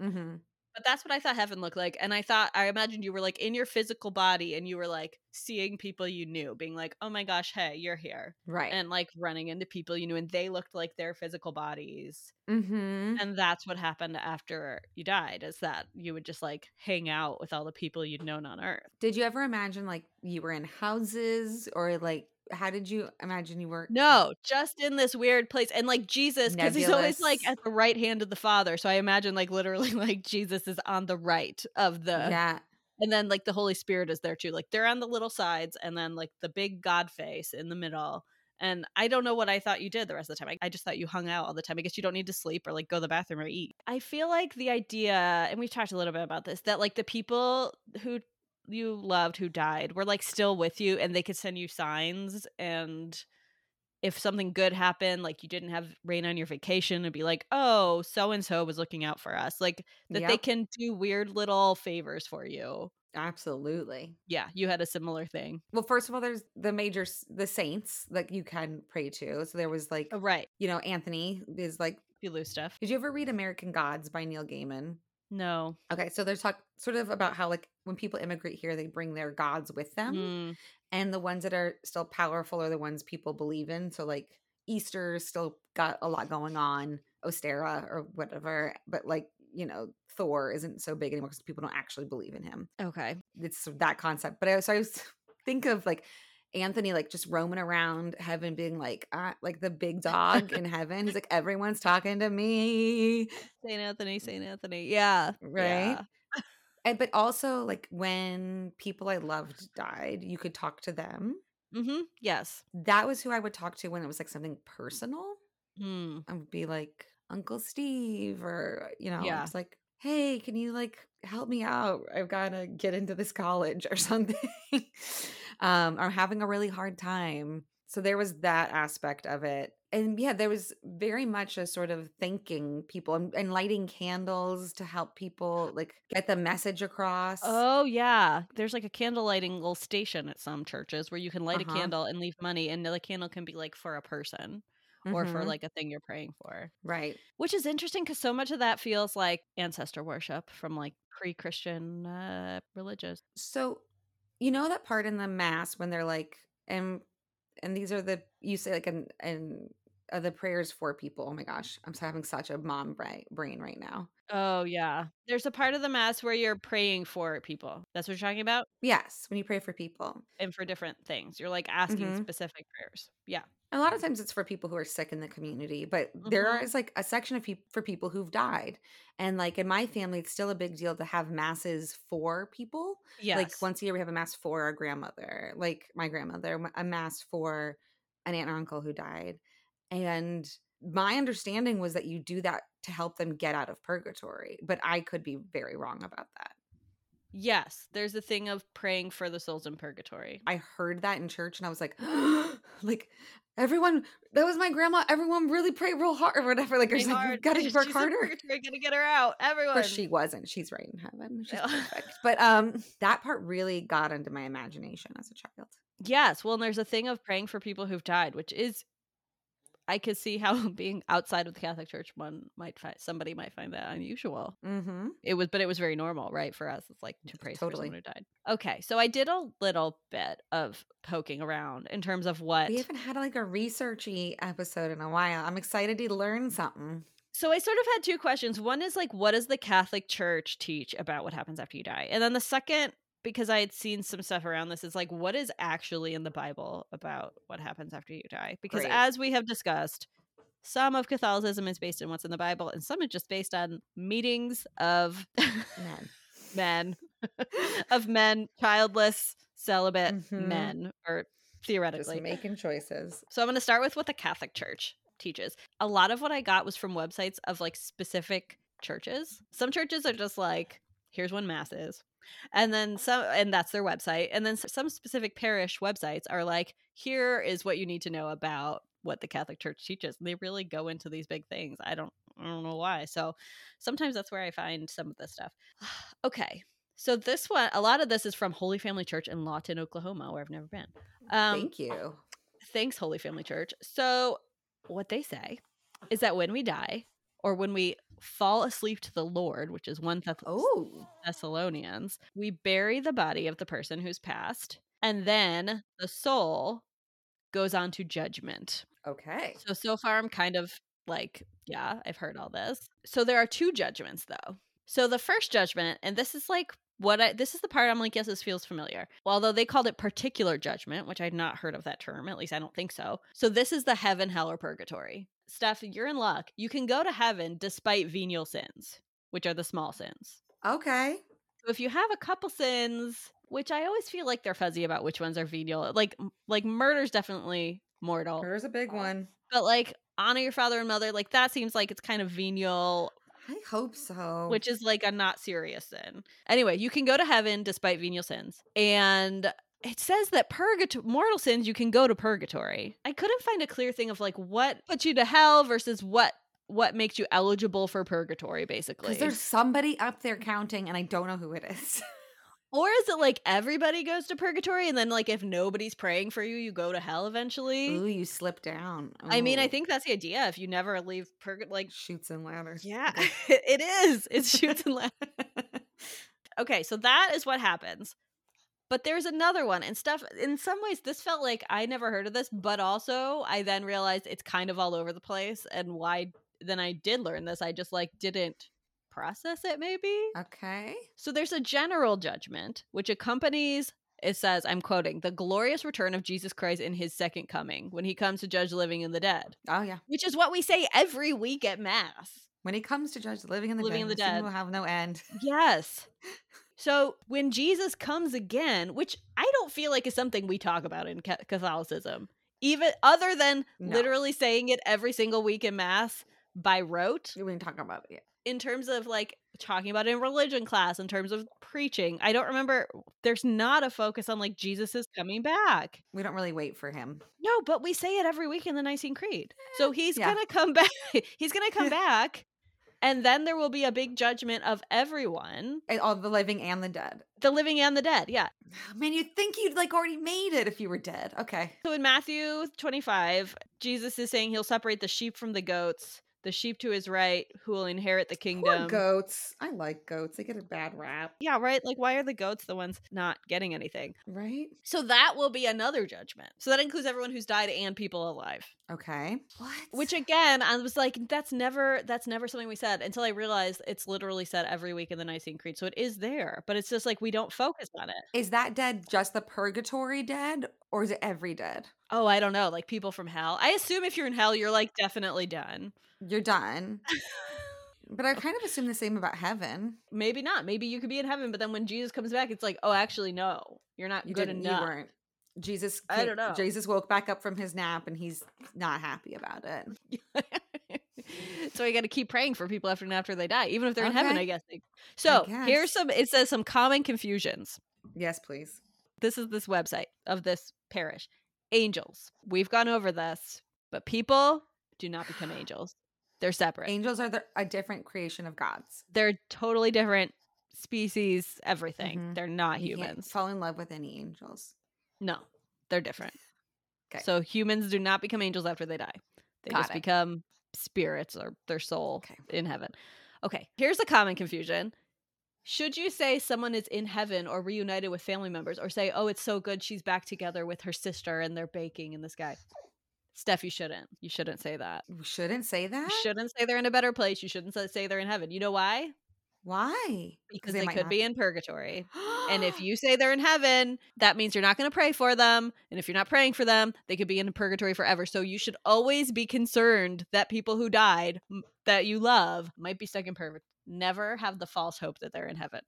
Mm-hmm. But that's what I thought heaven looked like. And I thought, I imagined you were like in your physical body and you were like seeing people you knew, being like, oh my gosh, hey, you're here. Right. And like running into people you knew and they looked like their physical bodies. Mm-hmm. And that's what happened after you died, is that you would just like hang out with all the people you'd known on earth. Did you ever imagine like you were in houses or like how did you imagine you were? No, just in this weird place. And like Jesus, because he's always like at the right hand of the Father. So I imagine like literally like Jesus is on the right of the Yeah. And then like the Holy Spirit is there too. Like they're on the little sides and then like the big God face in the middle. And I don't know what I thought you did the rest of the time. I, I, just thought you hung out all the time. I guess you don't need to sleep or like go to the bathroom or eat. I feel like the idea, and we've talked a little bit about this, that like the people who you loved who died were like still with you and they could send you signs and if something good happened like you didn't have rain on your vacation and be like oh so and so was looking out for us like that yep. they can do weird little favors for you. Absolutely. Yeah you had a similar thing. Well first of all there's the major the saints that you can pray to so there was like oh, right. you know anthony is like you lose stuff. Did you ever read american gods by neil gaiman no. Okay, so there's talk sort of about how like when people immigrate here, they bring their gods with them, mm. and the ones that are still powerful are the ones people believe in. So like Easter still got a lot going on, Ostara or whatever, but like you know Thor isn't so big anymore because people don't actually believe in him. Okay, it's that concept. But I so I was think of like Anthony like just roaming around heaven, being like, uh, like the big dog in heaven. He's like, everyone's talking to me. Saint Anthony, Saint Anthony. Yeah. Right. Yeah. and but also like when people I loved died, you could talk to them. Mm-hmm. Yes. That was who I would talk to when it was like something personal. Mm. I would be like Uncle Steve, or you know, yeah. it's like, hey, can you like help me out? I've got to get into this college or something um, are having a really hard time. So there was that aspect of it. And yeah, there was very much a sort of thanking people and, and, lighting candles to help people like get the message across. Oh yeah. There's like a candle lighting little station at some churches where you can light uh-huh. a candle and leave money and the candle can be like for a person. Mm-hmm. Or for mm-hmm. like a thing you're praying for. Right. Which is interesting because so much of that feels like ancestor worship from like pre Christian uh, religious. So you know that part in the mass when they're like and and these are the you say like and and uh, the prayers for people. Oh my gosh, I'm having such a mom brain right now. Oh yeah, there's a part of the mass where you're praying for people. That's what you're talking about. Yes, when you pray for people and for different things, you're like asking mm-hmm. specific prayers. Yeah. A lot of times it's for people who are sick in the community, but mm-hmm. there is like a section of people for people who've died. And like in my family, it's still a big deal to have masses for people. Yes. Like once a year, we have a mass for our grandmother, like my grandmother, a mass for an aunt or uncle who died. And my understanding was that you do that to help them get out of purgatory, but I could be very wrong about that. Yes, there's a thing of praying for the souls in purgatory. I heard that in church and I was like, like everyone that was my grandma everyone really prayed real hard or whatever like, like you gotta work she's harder. Gotta get her out everyone. but she wasn't. She's right in heaven. She's perfect. But um that part really got into my imagination as a child. Yes. Well and there's a thing of praying for people who've died which is I could see how being outside of the Catholic Church, one might find somebody might find that unusual. Mm-hmm. It was, but it was very normal, right? For us, it's like to pray totally. for someone who died. Okay, so I did a little bit of poking around in terms of what we haven't had like a researchy episode in a while. I'm excited to learn something. So I sort of had two questions. One is like, what does the Catholic Church teach about what happens after you die? And then the second because I had seen some stuff around this is like what is actually in the Bible about what happens after you die? Because Great. as we have discussed, some of Catholicism is based on what's in the Bible, and some is just based on meetings of men, men, of men, childless, celibate mm-hmm. men, or theoretically just making choices. So I'm going to start with what the Catholic Church teaches. A lot of what I got was from websites of like specific churches. Some churches are just like, here's when mass is and then some and that's their website and then some specific parish websites are like here is what you need to know about what the catholic church teaches and they really go into these big things i don't i don't know why so sometimes that's where i find some of this stuff. Okay so this one a lot of this is from holy family church in lawton oklahoma where i've never been. Um, thank you. thanks holy family church. So what they say is that when we die or when we fall asleep to the Lord, which is one Thess- oh. Thessalonians, we bury the body of the person who's passed, and then the soul goes on to judgment. Okay. So so far I'm kind of like, yeah, I've heard all this. So there are two judgments though. So the first judgment, and this is like what I this is the part I'm like, yes, this feels familiar. Well, Although they called it particular judgment, which I'd not heard of that term, at least I don't think so. So this is the heaven, hell, or purgatory. Steph, you're in luck. You can go to heaven despite venial sins, which are the small sins. Okay. So if you have a couple sins, which I always feel like they're fuzzy about which ones are venial, like like murder's definitely mortal. Murder's a big uh, one. But like honor your father and mother, like that seems like it's kind of venial. I hope so. Which is like a not serious sin. Anyway, you can go to heaven despite venial sins. And it says that purgatory mortal sins you can go to purgatory. I couldn't find a clear thing of like what puts you to hell versus what what makes you eligible for purgatory basically. There's somebody up there counting and I don't know who it is. or is it like everybody goes to purgatory and then like if nobody's praying for you you go to hell eventually? Ooh, you slip down. Ooh. I mean, I think that's the idea if you never leave purgatory like Chutes and Ladders. Yeah. it is. It's Chutes and Ladders. okay, so that is what happens. But there's another one and stuff. In some ways, this felt like I never heard of this, but also I then realized it's kind of all over the place. And why then I did learn this, I just like didn't process it maybe. Okay. So there's a general judgment which accompanies it says, I'm quoting, the glorious return of Jesus Christ in his second coming when he comes to judge the living and the dead. Oh, yeah. Which is what we say every week at Mass. When he comes to judge the living and the living dead, and the dead will have no end. Yes. So when Jesus comes again, which I don't feel like is something we talk about in Catholicism, even other than no. literally saying it every single week in mass by rote. We didn't talk about it yet. In terms of like talking about it in religion class, in terms of preaching, I don't remember. There's not a focus on like Jesus is coming back. We don't really wait for him. No, but we say it every week in the Nicene Creed. So eh, he's yeah. gonna come back. he's gonna come back and then there will be a big judgment of everyone. And all the living and the dead. The living and the dead, yeah. Man, you'd think you'd like already made it if you were dead. Okay. So in Matthew 25, Jesus is saying he'll separate the sheep from the goats, the sheep to his right, who will inherit the kingdom. Poor goats. I like goats. They get a bad rap. Yeah, right. Like, why are the goats the ones not getting anything? Right. So that will be another judgment. So that includes everyone who's died and people alive. Okay. What? Which again, I was like, that's never that's never something we said until I realized it's literally said every week in the Nicene Creed. So it is there, but it's just like we don't focus on it. Is that dead just the purgatory dead, or is it every dead? Oh, I don't know. Like people from hell. I assume if you're in hell, you're like definitely done. You're done. But I kind of assume the same about heaven. Maybe not. Maybe you could be in heaven, but then when Jesus comes back, it's like, oh, actually, no, you're not You good didn't. enough. You weren't. Jesus. I don't know. Jesus woke back up from his nap, and he's not happy about it. so you got to keep praying for people after and after they die, even if they're in heaven. I guess. So guess. here's some. It says some common confusions. Yes, please. This is this website of this parish. Angels. We've gone over this, but people do not become angels. They're separate. Angels are the, a different creation of God's. They're totally different species. Everything. Mhm. They're not You humans. fall in love with any angels. No, they're different. Okay. So humans do not become angels after they die. They Got just it. become spirits or their soul Okay. in heaven. Okay, here's a common confusion. Should you say someone is in heaven or reunited with family members, or say, oh, it's so good she's back together with her sister and they're baking in the sky? Steph, you shouldn't. You shouldn't say that. We shouldn't say that. You shouldn't say they're in a better place. You shouldn't say they're in heaven. You know why? Why? Because they, might could not- be in purgatory. And if you say they're in heaven, that means you're not going to pray for them. And if you're not praying for them, they could be in purgatory forever. So you should always be concerned that people who died that you love might be stuck in purgatory. Never have the false hope that they're in heaven.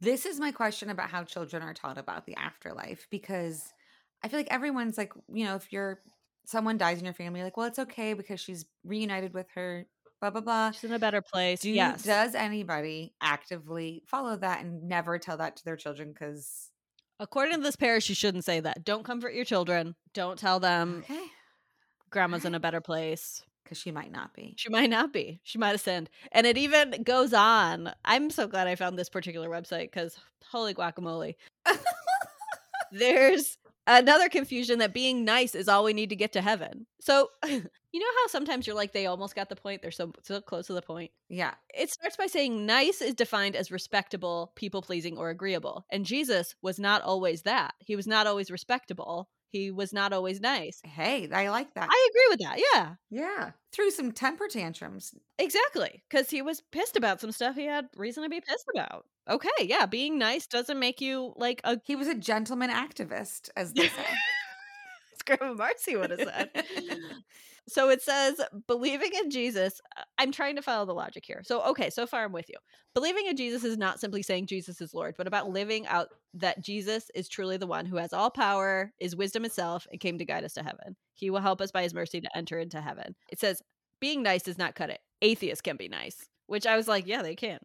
This is my question about how children are taught about the afterlife because I feel like everyone's like, you know, if you're someone dies in your family, like, well, it's okay because she's reunited with her, blah blah blah. She's in a better place. Do yes. does anybody actively follow that and never tell that to their children? Because According to this parish, you shouldn't say that. Don't comfort your children. Don't tell them okay, grandma's in a better place. because she might not be. She might not be. She might have sinned. And it even goes on. I'm so glad I found this particular website because holy guacamole. There's another confusion that being nice is all we need to get to heaven. So, you know how sometimes you're like, they almost got the point? They're so, so close to the point. Yeah, It starts by saying nice is defined as respectable, people pleasing, or agreeable. And Jesus was not always that. He was not always respectable. He was not always nice. hey, I like that. I agree with that. Yeah. yeah, through some temper tantrums. Exactly. Because he was pissed about some stuff he had reason to be pissed about. Okay. Yeah. Being nice doesn't make you like a He was a gentleman activist, as they say. Grandma Marcy would have said. so it says, believing in Jesus. uh, I'm trying to follow the logic here. So, okay. So far, I'm with you. Believing in Jesus is not simply saying Jesus is Lord, but about living out that Jesus is truly the one who has all power, is wisdom itself, and came to guide us to heaven. He will help us by his mercy to enter into heaven. It says, being nice does not cut it. Atheists can be nice, which I was like, yeah, they can.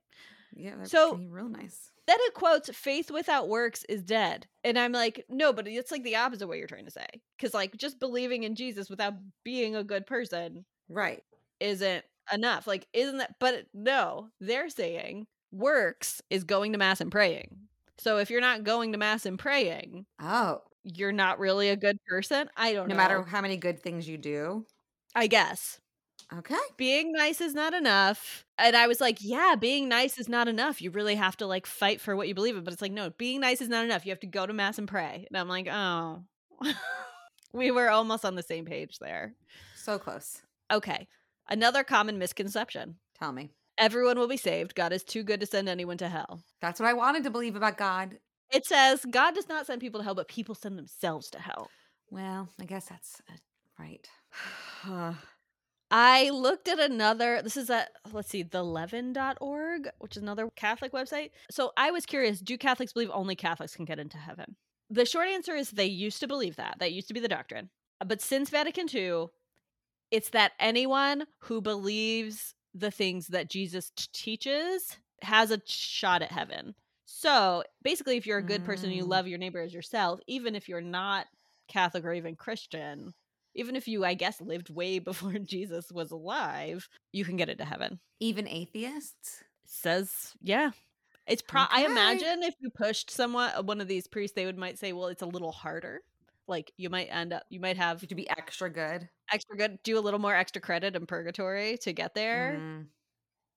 Yeah, that's So- real nice. Then it quotes, faith without works is dead. And I'm like, no, but it's like the opposite what you're trying to say. Because, like, just believing in Jesus without being a good person Right. isn't enough. Like, isn't that? But no, they're saying works is going to Mass and praying. So if you're not going to Mass and praying, Oh, you're not really a good person. I don't know. no know. matter how many good things you do. I guess. Okay. being nice is not enough. And I was like, yeah, being nice is not enough. You really have to like fight for what you believe in. But it's like, no, being nice is not enough. You have to go to mass and pray. And I'm like, oh, we were almost on the same page there. So close. Okay. Another common misconception Tell me. everyone will be saved. God is too good to send anyone to hell. That's what I wanted to believe about God. It says God does not send people to hell, but people send themselves to hell. Well, I guess that's uh, right. I looked at another, this is at, let's see, theleaven.org, which is another Catholic website. So I was curious do Catholics believe only Catholics can get into heaven? The short answer is they used to believe that. That used to be the doctrine. But since Vatican II, it's that anyone who believes the things that Jesus t- teaches has a shot at heaven. So basically, if you're a good person and you Mm. love your neighbor as yourself, even if you're not Catholic or even Christian, even if you, I guess, lived way before Jesus was alive, you can get into heaven. Even atheists? Says, yeah. It's pro. I imagine if you pushed someone, uh, one of these priests, they would might say, well, it's a little harder. Like you might end up, you might have To be extra good. extra good, do a little more extra credit in purgatory to get there. Mm.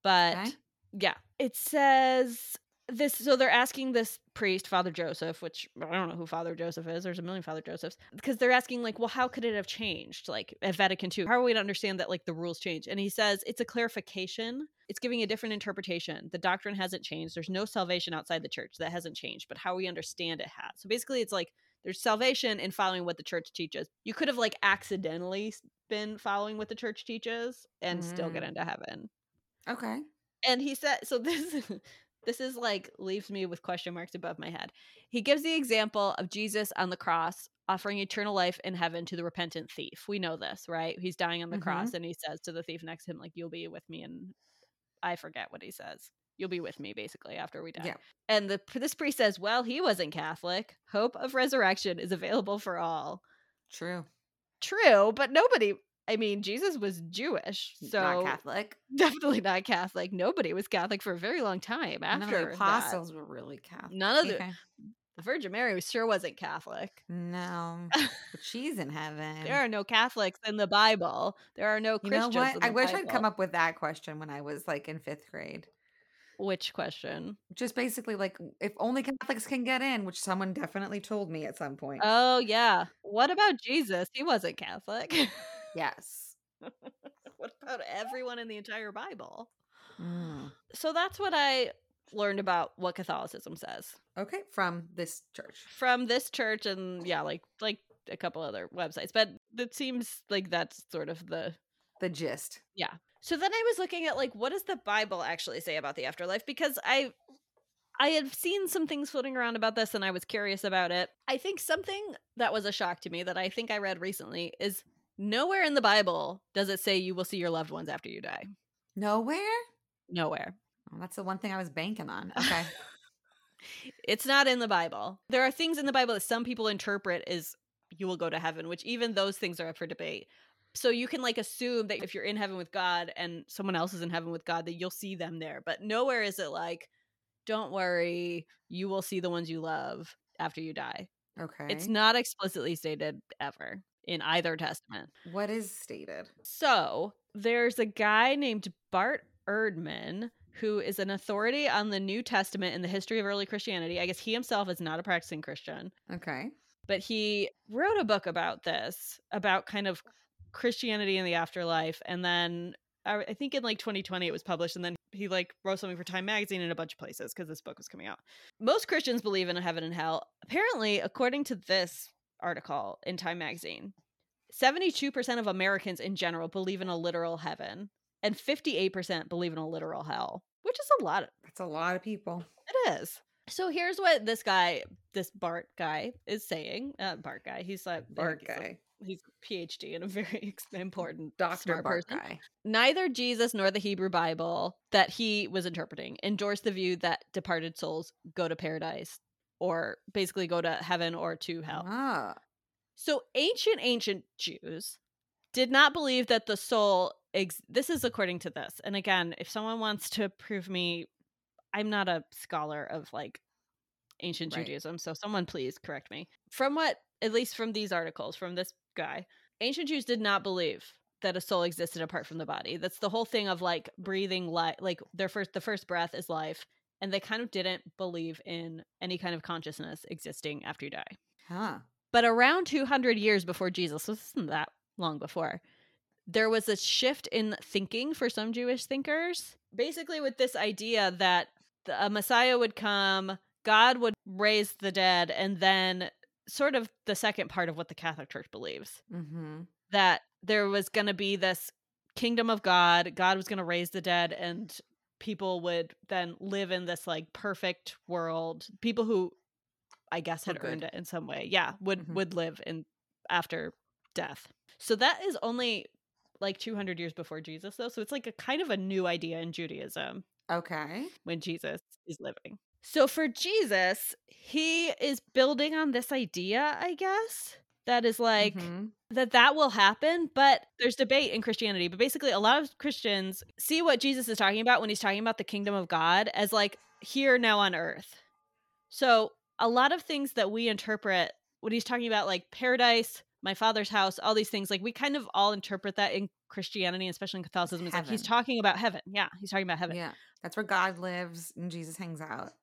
But okay. yeah, it says this so they're asking this priest father joseph which i don't know who father joseph is there's a million father josephs because they're asking like well how could it have changed? Like at vatican ii how are we to understand that like the rules change and he says it's a clarification. It's giving a different interpretation. The doctrine hasn't changed. There's no salvation outside the church. That hasn't changed but how we understand it has. So basically it's like there's salvation in following what the church teaches. You could have like accidentally been following what the church teaches and mm. still get mm. into heaven. Okay. And he said so this this is like leaves me with question marks above my head. He gives the example of Jesus on the cross offering eternal life in heaven to the repentant thief. We know this, right? He's dying on the mm-hmm. cross and he says to the thief next to him like you'll be with me and I forget what he says. You'll be with me basically after we die. Yeah. And the this priest says, "Well, he wasn't Catholic. Hope of resurrection is available for all." True. True, but nobody I mean, Jesus was Jewish, so not Catholic. Definitely not Catholic. Nobody was Catholic for a very long time after None of the apostles that. were really Catholic. None of the okay. the Virgin Mary sure wasn't Catholic. No, but she's in heaven. there are no Catholics in the Bible. There are no Christians. You know what? I wish Bible. I'd come up with that question when I was like in fifth grade. Which question? Just basically like if only Catholics can get in, which someone definitely told me at some point. Oh yeah. What about Jesus? He wasn't Catholic. Yes. what about everyone in the entire Bible? Mm. So that's what I learned about what Catholicism says. Okay, from this church. From this church and yeah, like like a couple other websites, but it seems like that's sort of the the gist. Yeah. So then I was looking at like what does the Bible actually say about the afterlife because I I had seen some things floating around about this and I was curious about it. I think something that was a shock to me that I think I read recently is Nowhere in the Bible does it say you will see your loved ones after you die. Nowhere? Nowhere. Well, that's the one thing I was banking on. Okay. it's not in the Bible. There are things in the Bible that some people interpret as you will go to heaven, which even those things are up for debate. So you can like assume that if you're in heaven with God and someone else is in heaven with God, that you'll see them there. But nowhere is it like, don't worry, you will see the ones you love after you die. Okay. It's not explicitly stated ever in either testament. What is stated? So there's a guy named Bart Ehrman who is an authority on the New Testament and the history of early Christianity. I guess he himself is not a practicing Christian. Okay. But he wrote a book about this, about kind of Christianity in the afterlife. And then uh, I think in like 2020 it was published. And then he like wrote something for Time Magazine in a bunch of places because this book was coming out. Most Christians believe in a heaven and hell. Apparently, according to this article in Time magazine. 72% of Americans in general believe in a literal heaven, and 58% believe in a literal hell, which is a lot. Of, That's a lot of people. It is. So here's what this guy, this Bart guy, is saying. Uh, Bart guy. He's like Bart he's guy. A, he's a PhD and a very important Doctor Bart person. guy. Neither Jesus nor the Hebrew Bible that he was interpreting endorsed the view that departed souls go to paradise or basically go to heaven or to hell. Ah. So ancient ancient Jews did not believe that the soul ex- this is according to this. And again, if someone wants to prove me I'm not a scholar of like ancient right. Judaism, so someone please correct me. From what at least from these articles from this guy, ancient Jews did not believe that a soul existed apart from the body. That's the whole thing of like breathing life like their first the first breath is life and they kind of didn't believe in any kind of consciousness existing after you die. Huh. But around 200 years before Jesus, so this isn't that long before, there was a shift in thinking for some Jewish thinkers, basically with this idea that a Messiah would come, God would raise the dead, and then sort of the second part of what the Catholic Church believes mm-hmm. that there was going to be this kingdom of God, God was going to raise the dead, and people would then live in this like perfect world. People who I guess had earned it in some way. Yeah, would mm-hmm. would live in after death. So that is only like 200 years before Jesus though. So it's like a kind of a new idea in Judaism. Okay. When Jesus is living. So for Jesus, he is building on this idea, I guess, that is like mm-hmm. that that will happen but there's debate in christianity but basically a lot of christians see what jesus is talking about when he's talking about the kingdom of god as like here now on earth so a lot of things that we interpret when he's talking about like paradise my father's house, all these things. Like we kind of all interpret that in Christianity, especially in Catholicism. It's like he's talking about heaven. Yeah, he's talking about heaven. Yeah, that's where God lives and Jesus hangs out.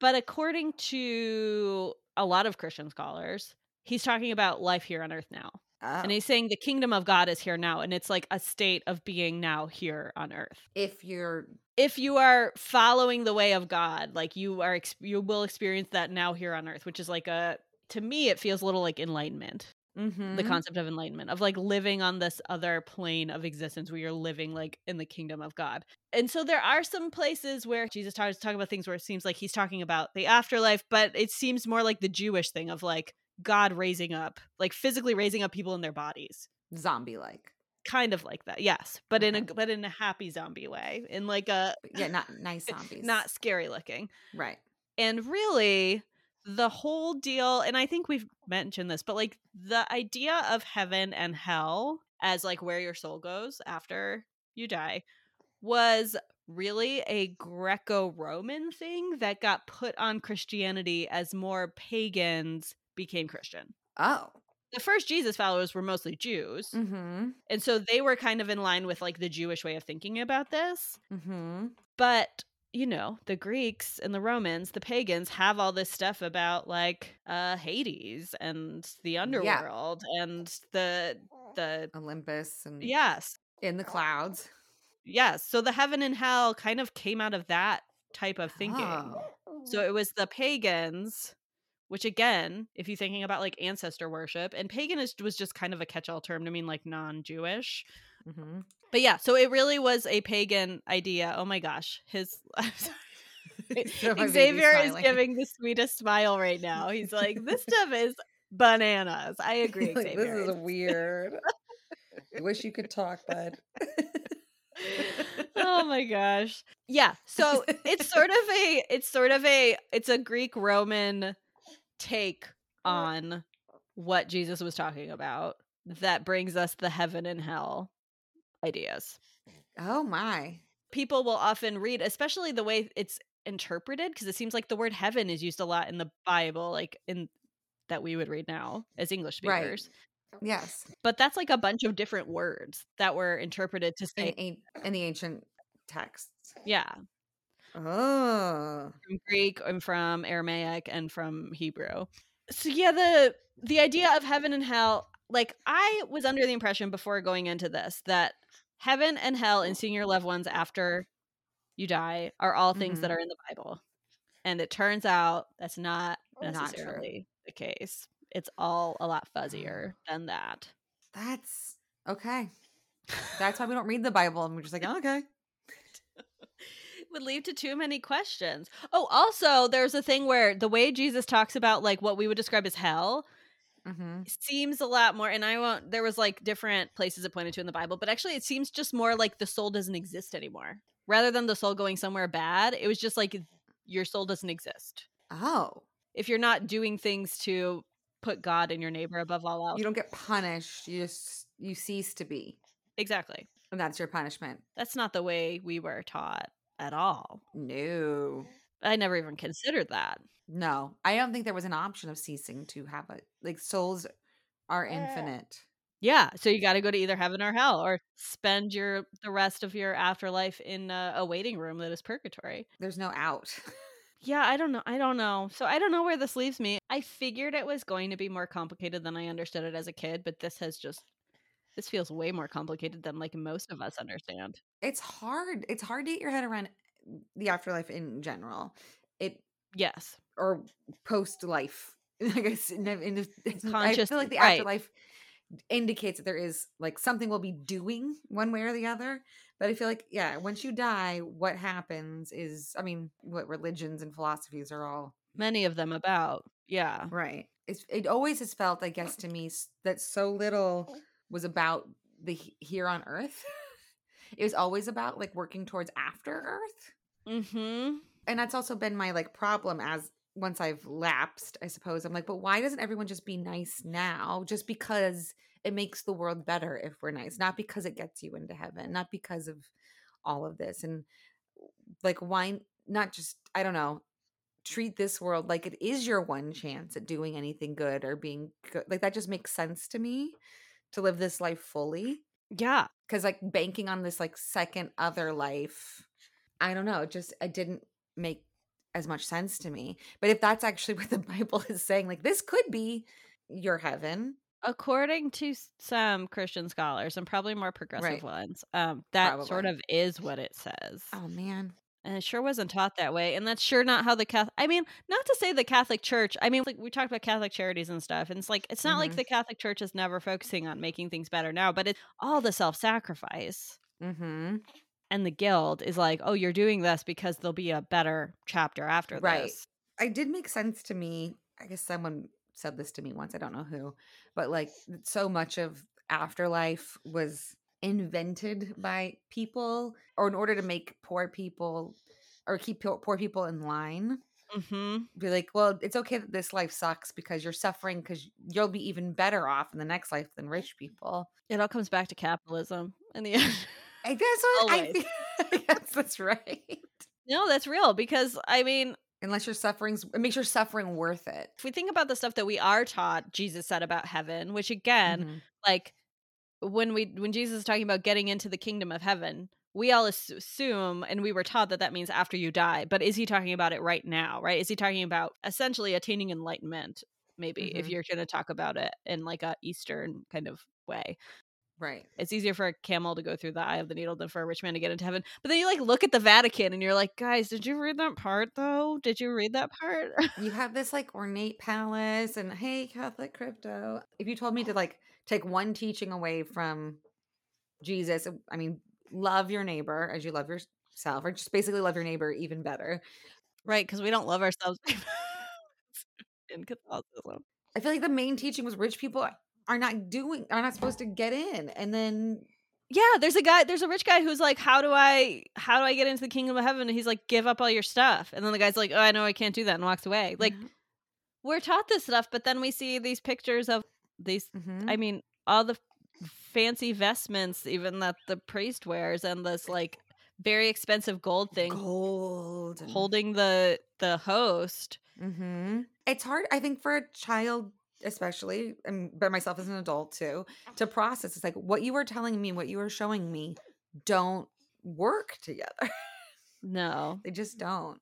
But according to a lot of Christian scholars, he's talking about life here on earth now. Oh. And he's saying the kingdom of God is here now and it's like a state of being now here on earth. If you're if you are following the way of God, like you are you will experience that now here on earth, which is like a to me it feels a little like enlightenment. Mm-hmm. The concept of enlightenment, of like living on this other plane of existence where you're living like in the kingdom of God. And so there are some places where Jesus talks talking about things where it seems like he's talking about the afterlife, but it seems more like the Jewish thing of like God raising up, like physically raising up people in their bodies. Zombie like. Kind of like that, yes, but okay. in a but in a happy zombie way, in like a yeah, not nice zombies, not scary looking, right? And really, the whole deal, and I think we've mentioned this, but like the idea of heaven and hell as like where your soul goes after you die was really a Greco Roman thing that got put on Christianity as more pagans became Christian. Oh. The first Jesus followers were mostly Jews. Mm-hmm. And so they were kind of in line with like the Jewish way of thinking about this. Mm-hmm. But you know, the Greeks and the Romans, the pagans have all this stuff about like uh Hades and the underworld yeah. and the the Olympus and Yes. In the clouds. Yes. So the heaven and hell kind of came out of that type of thinking. Oh. So it was the pagans which again, if you're thinking about like ancestor worship, and pagan is, was just kind of a catch-all term to mean like non-Jewish. Mm-hmm. But yeah, so it really was a pagan idea. Oh my gosh, his so Xavier is giving the sweetest smile right now. He's like, "This stuff is bananas." I agree. like, this is weird. I wish you could talk, bud. oh my gosh. Yeah. So it's sort of a it's sort of a it's a Greek Roman take mm-hmm. on what Jesus was talking about that brings us the heaven and hell ideas. Oh my. People will often read, especially the way it's interpreted, because it seems like the word heaven is used a lot in the Bible, like in that we would read now as English speakers. Right. Yes. But that's like a bunch of different words that were interpreted to say in, in the ancient texts. Yeah. Oh. From Greek and from Aramaic and from Hebrew. So yeah, the the idea of heaven and hell, like I was under the impression before going into this that heaven and hell and seeing your loved ones after you die are all things mm-hmm. that are in the Bible. And it turns out that's not necessarily not the case. It's all a lot fuzzier than that. That's okay. That's why we don't read the Bible and we're just like, oh, okay would lead to too many questions. Oh, also, there's a thing where the way Jesus talks about like what we would describe as hell mm-hmm. seems a lot more. And I won't. There was like different places it pointed to in the Bible, but actually, it seems just more like the soul doesn't exist anymore, rather than the soul going somewhere bad. It was just like your soul doesn't exist. Oh, if you're not doing things to put God and your neighbor above all else, you don't get punished. You just you cease to be. Exactly. And that's your punishment. That's not the way we were taught at all. No. I never even considered that. No. I don't think there was an option of ceasing to have a Like souls are eh. infinite. Yeah, so you got to go to either heaven or hell or spend your the rest of your afterlife in a, a waiting room that is purgatory. There's no out. yeah, I don't know. I don't know. So I don't know where this leaves me. I figured it was going to be more complicated than I understood it as a kid, but this has just this feels way more complicated than like most of us understand. It's hard. It's hard to get your head around the afterlife in general. It yes, or post life. I guess in, in, in, I feel like the afterlife right. indicates that there is like something we'll be doing one way or the other. But I feel like yeah, once you die, what happens is I mean, what religions and philosophies are all many of them about. Yeah, right. It's, it always has felt, I guess, to me that so little was about the here on earth. it was always about like working towards after earth. Mm-hmm. And that's also been my like problem as once I've lapsed, I suppose. I'm like, but why doesn't everyone just be nice now? Just because it makes the world better if we're nice, not because it gets you into heaven, not because of all of this. And like, why not just, I don't know, treat this world like it is your one chance at doing anything good or being good. Like that just makes sense to me to live this life fully. Yeah. Cuz like banking on this like second other life, I don't know, it just it didn't make as much sense to me. But if that's actually what the Bible is saying, like this could be your heaven. According to some Christian scholars and probably more progressive right. ones, um, that probably. sort of is what it says. Oh man. And it sure wasn't taught that way. And that's sure not how the Catholic I mean, not to say the Catholic Church, I mean, like we talked about Catholic charities and stuff. And it's like it's not mm-hmm. like the Catholic Church is never focusing on making things better now, but it's all the self-sacrifice. Mm-hmm and the guild is like, oh, you're doing this because there'll be a better chapter after right. this. I did make sense to me. I guess someone said this to me once. I don't know who, but like so much of afterlife was invented by people or in order to make poor people or keep poor people in line. Mm-hmm. Be like, well, it's okay that this life sucks because you're suffering because you'll be even better off in the next life than rich people. It all comes back to capitalism in the end. I guess what I think. yes, that's right. No, that's real because I mean, unless your suffering's it makes your suffering worth it. If we think about the stuff that we are taught, Jesus said about heaven, which again, mm-hmm. like when we when Jesus is talking about getting into the kingdom of heaven, we all assume and we were taught that that means after you die. But is he talking about it right now? Right? Is he talking about essentially attaining enlightenment? Maybe mm-hmm. if you're going to talk about it in like a Eastern kind of way. Right. It's easier for a camel to go through the eye of the needle than for a rich man to get into heaven. But then you like look at the Vatican and you're like, guys, did you read that part though? Did you read that part? you have this like ornate palace and hey, Catholic crypto. If you told me to like take one teaching away from Jesus, uh, I mean, love your neighbor as you love yourself, or just basically love your neighbor even better. Right, because we don't love ourselves in Catholicism. I feel like the main teaching was rich people are not doing are not supposed to get in and then yeah there's a guy there's a rich guy who's like how do i how do i get into the kingdom of heaven and he's like give up all your stuff and then the guy's like oh i know i can't do that and walks away like mm-hmm. we're taught this stuff but then we see these pictures of these mm-hmm. i mean all the fancy vestments even that the priest wears and this like very expensive gold thing gold holding the the host mm-hmm. it's hard i think for a child especially and by myself as an adult too to process it's like what you were telling me what you were showing me don't work together no they just don't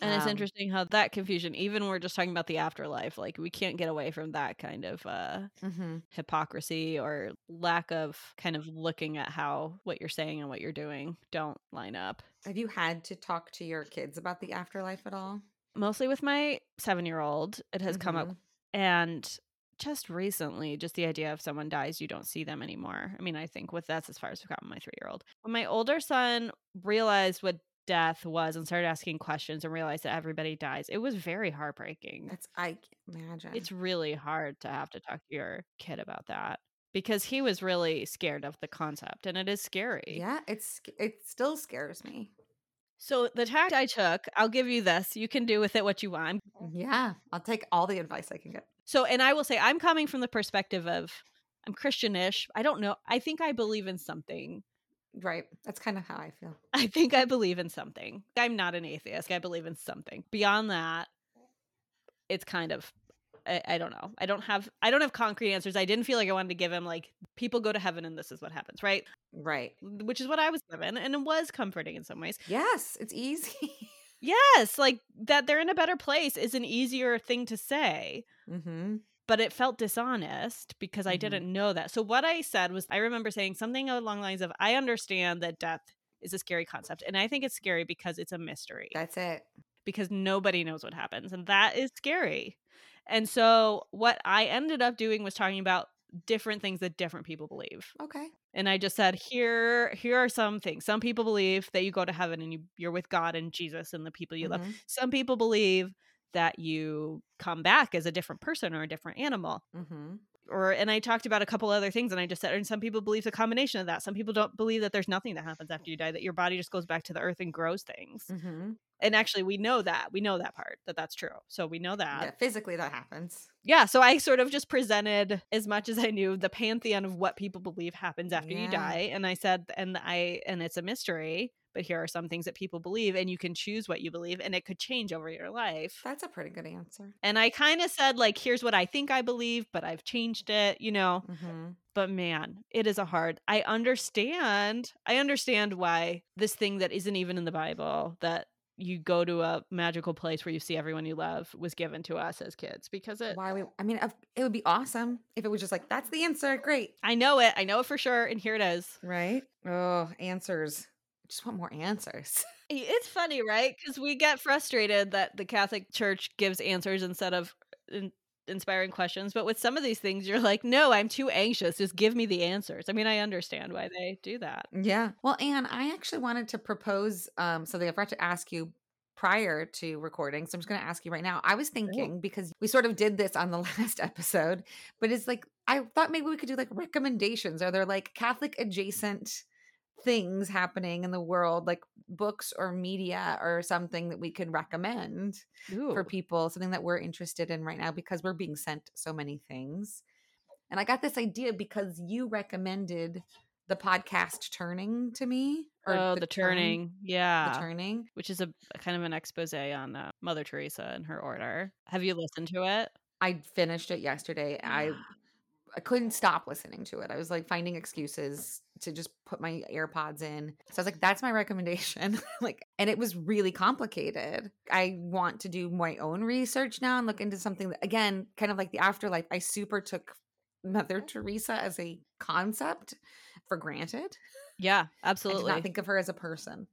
and um, it's interesting how that confusion even we're just talking about the afterlife like we can't get away from that kind of uh mm-hmm. hypocrisy or lack of kind of looking at how what you're saying and what you're doing don't line up have you had to talk to your kids about the afterlife at all mostly with my seven year old it has mm-hmm. come up mm-hmm. And just recently, just the idea of someone dies, you don't see them anymore. I mean, I think with that's as far as we've gotten my three year old. When my older son realized what death was and started asking questions and realized that everybody dies, it was very heartbreaking. That's I can't imagine. It's really hard to have to talk to your kid about that because he was really scared of the concept and it is scary. Yeah, it's it still scares me. So the tact I took, I'll give you this. You can do with it what you want. Mm, yeah, I'll take all the advice I can get. So, and I will say, I'm coming from the perspective of I'm Christianish. I don't know. I think I believe in something. Right. That's kind of how I feel. I think I believe in something. I'm not an atheist. I believe in something. Beyond that, it's kind of I, I, don't know. I don't have I don't have concrete answers. I didn't feel like I wanted to give him like people go to heaven and this is what happens, right? Right. Which is what I was given and it was comforting in some ways. Yes, it's easy. yes, like that they're in a better place is an easier thing to say. hmm But it felt dishonest because I mm-hmm. didn't know that. So what I said was I remember saying something along the lines of I understand that death is a scary concept and I think it's scary because it's a mystery. That's it. Because nobody knows what happens and that is scary. And so what I ended up doing was talking about different things that different people believe. Okay. And I just said, here, here are some things. Some people believe that you go to heaven and you, you're with God and Jesus and the people you mm-hmm. love. Some people believe that you come back as a different person or a different animal. Mm-hmm. Or and I talked about a couple other things, and I just said, and some people believe the combination of that. Some people don't believe that there's nothing that happens after you die; that your body just goes back to the earth and grows things. Mm-hmm. And actually, we know that. We know that part, that that's true. So we know that. Yeah, physically that happens. Yeah. So I sort of just presented as much as I knew the pantheon of what people believe happens after yeah. you die. And I said, and I, and it's a mystery but here are some things that people believe and you can choose what you believe and it could change over your life. That's a pretty good answer. And I kind of said like here's what I think I believe, but I've changed it, you know. Mm-hmm. But man, it is a hard. I understand. I understand why this thing that isn't even in the Bible that you go to a magical place where you see everyone you love was given to us as kids because it why we i mean it would be awesome if it was just like that's the answer great i know it i know it for sure and here it is right oh answers I just want more answers. It's funny, right? Because we get frustrated that the Catholic Church gives answers instead of inspiring questions. But with some of these things, you're like, no, I'm too anxious. Just give me the answers. I mean, I understand why they do that. Yeah. Well, Anne, I actually wanted to propose um, something I forgot to ask you prior to recording. So I'm just going to ask you right now. I was thinking because we sort of did this on the last episode, but it's like, I thought maybe we could do like recommendations. Are there like Catholic adjacent things happening in the world like books or media or something that we could recommend Ooh. for people something that we're interested in right now because we're being sent so many things. And i got this idea because you recommended the podcast turning to me oh the, the turning turn, yeah the turning. which is a, a kind of an expose on uh, mother teresa and her order. Have you listened to it? I finished it yesterday. I I couldn't stop listening to it. I was like finding excuses to just put my AirPods in. So I was like, that's my recommendation. like, and it was really complicated. I want to do my own research now and look into something that, again, kind of like the afterlife. I super took Mother Teresa as a concept for granted. Yeah, absolutely. I not think of her as a person.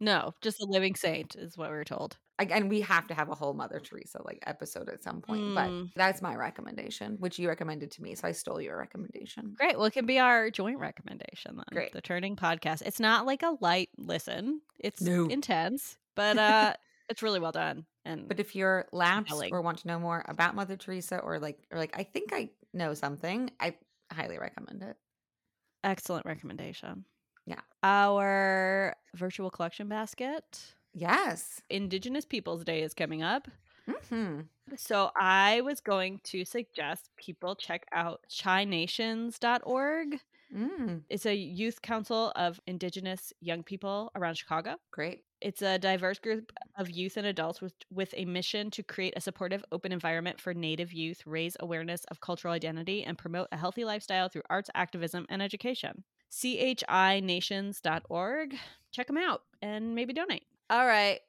No, just a living saint is what we are told. And we have to have a whole Mother Teresa like episode at some point. Mm. But that's my recommendation, which you recommended to me. So I stole your recommendation. Great. Well, it can be our joint recommendation then. Great. The Turning Podcast. It's not like a light listen. It's no. intense, but uh it's really well done. And but if you're lapsed compelling. or want to know more about Mother Teresa or like or like I think I know something, I highly recommend it. Excellent recommendation. Yeah. Our virtual collection basket. Yes. Indigenous Peoples Day is coming up. Mm-hmm. So I was going to suggest people check out chinations.org. Mm. It's a youth council of Indigenous young people around Chicago. Great. It's a diverse group of youth and adults with, with a mission to create a supportive, open environment for Native youth, raise awareness of cultural identity, and promote a healthy lifestyle through arts, activism, and education chinations.org. Check them out and maybe donate. All right.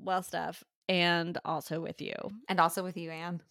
Well, Steph, And also with you. And also with you, Anne.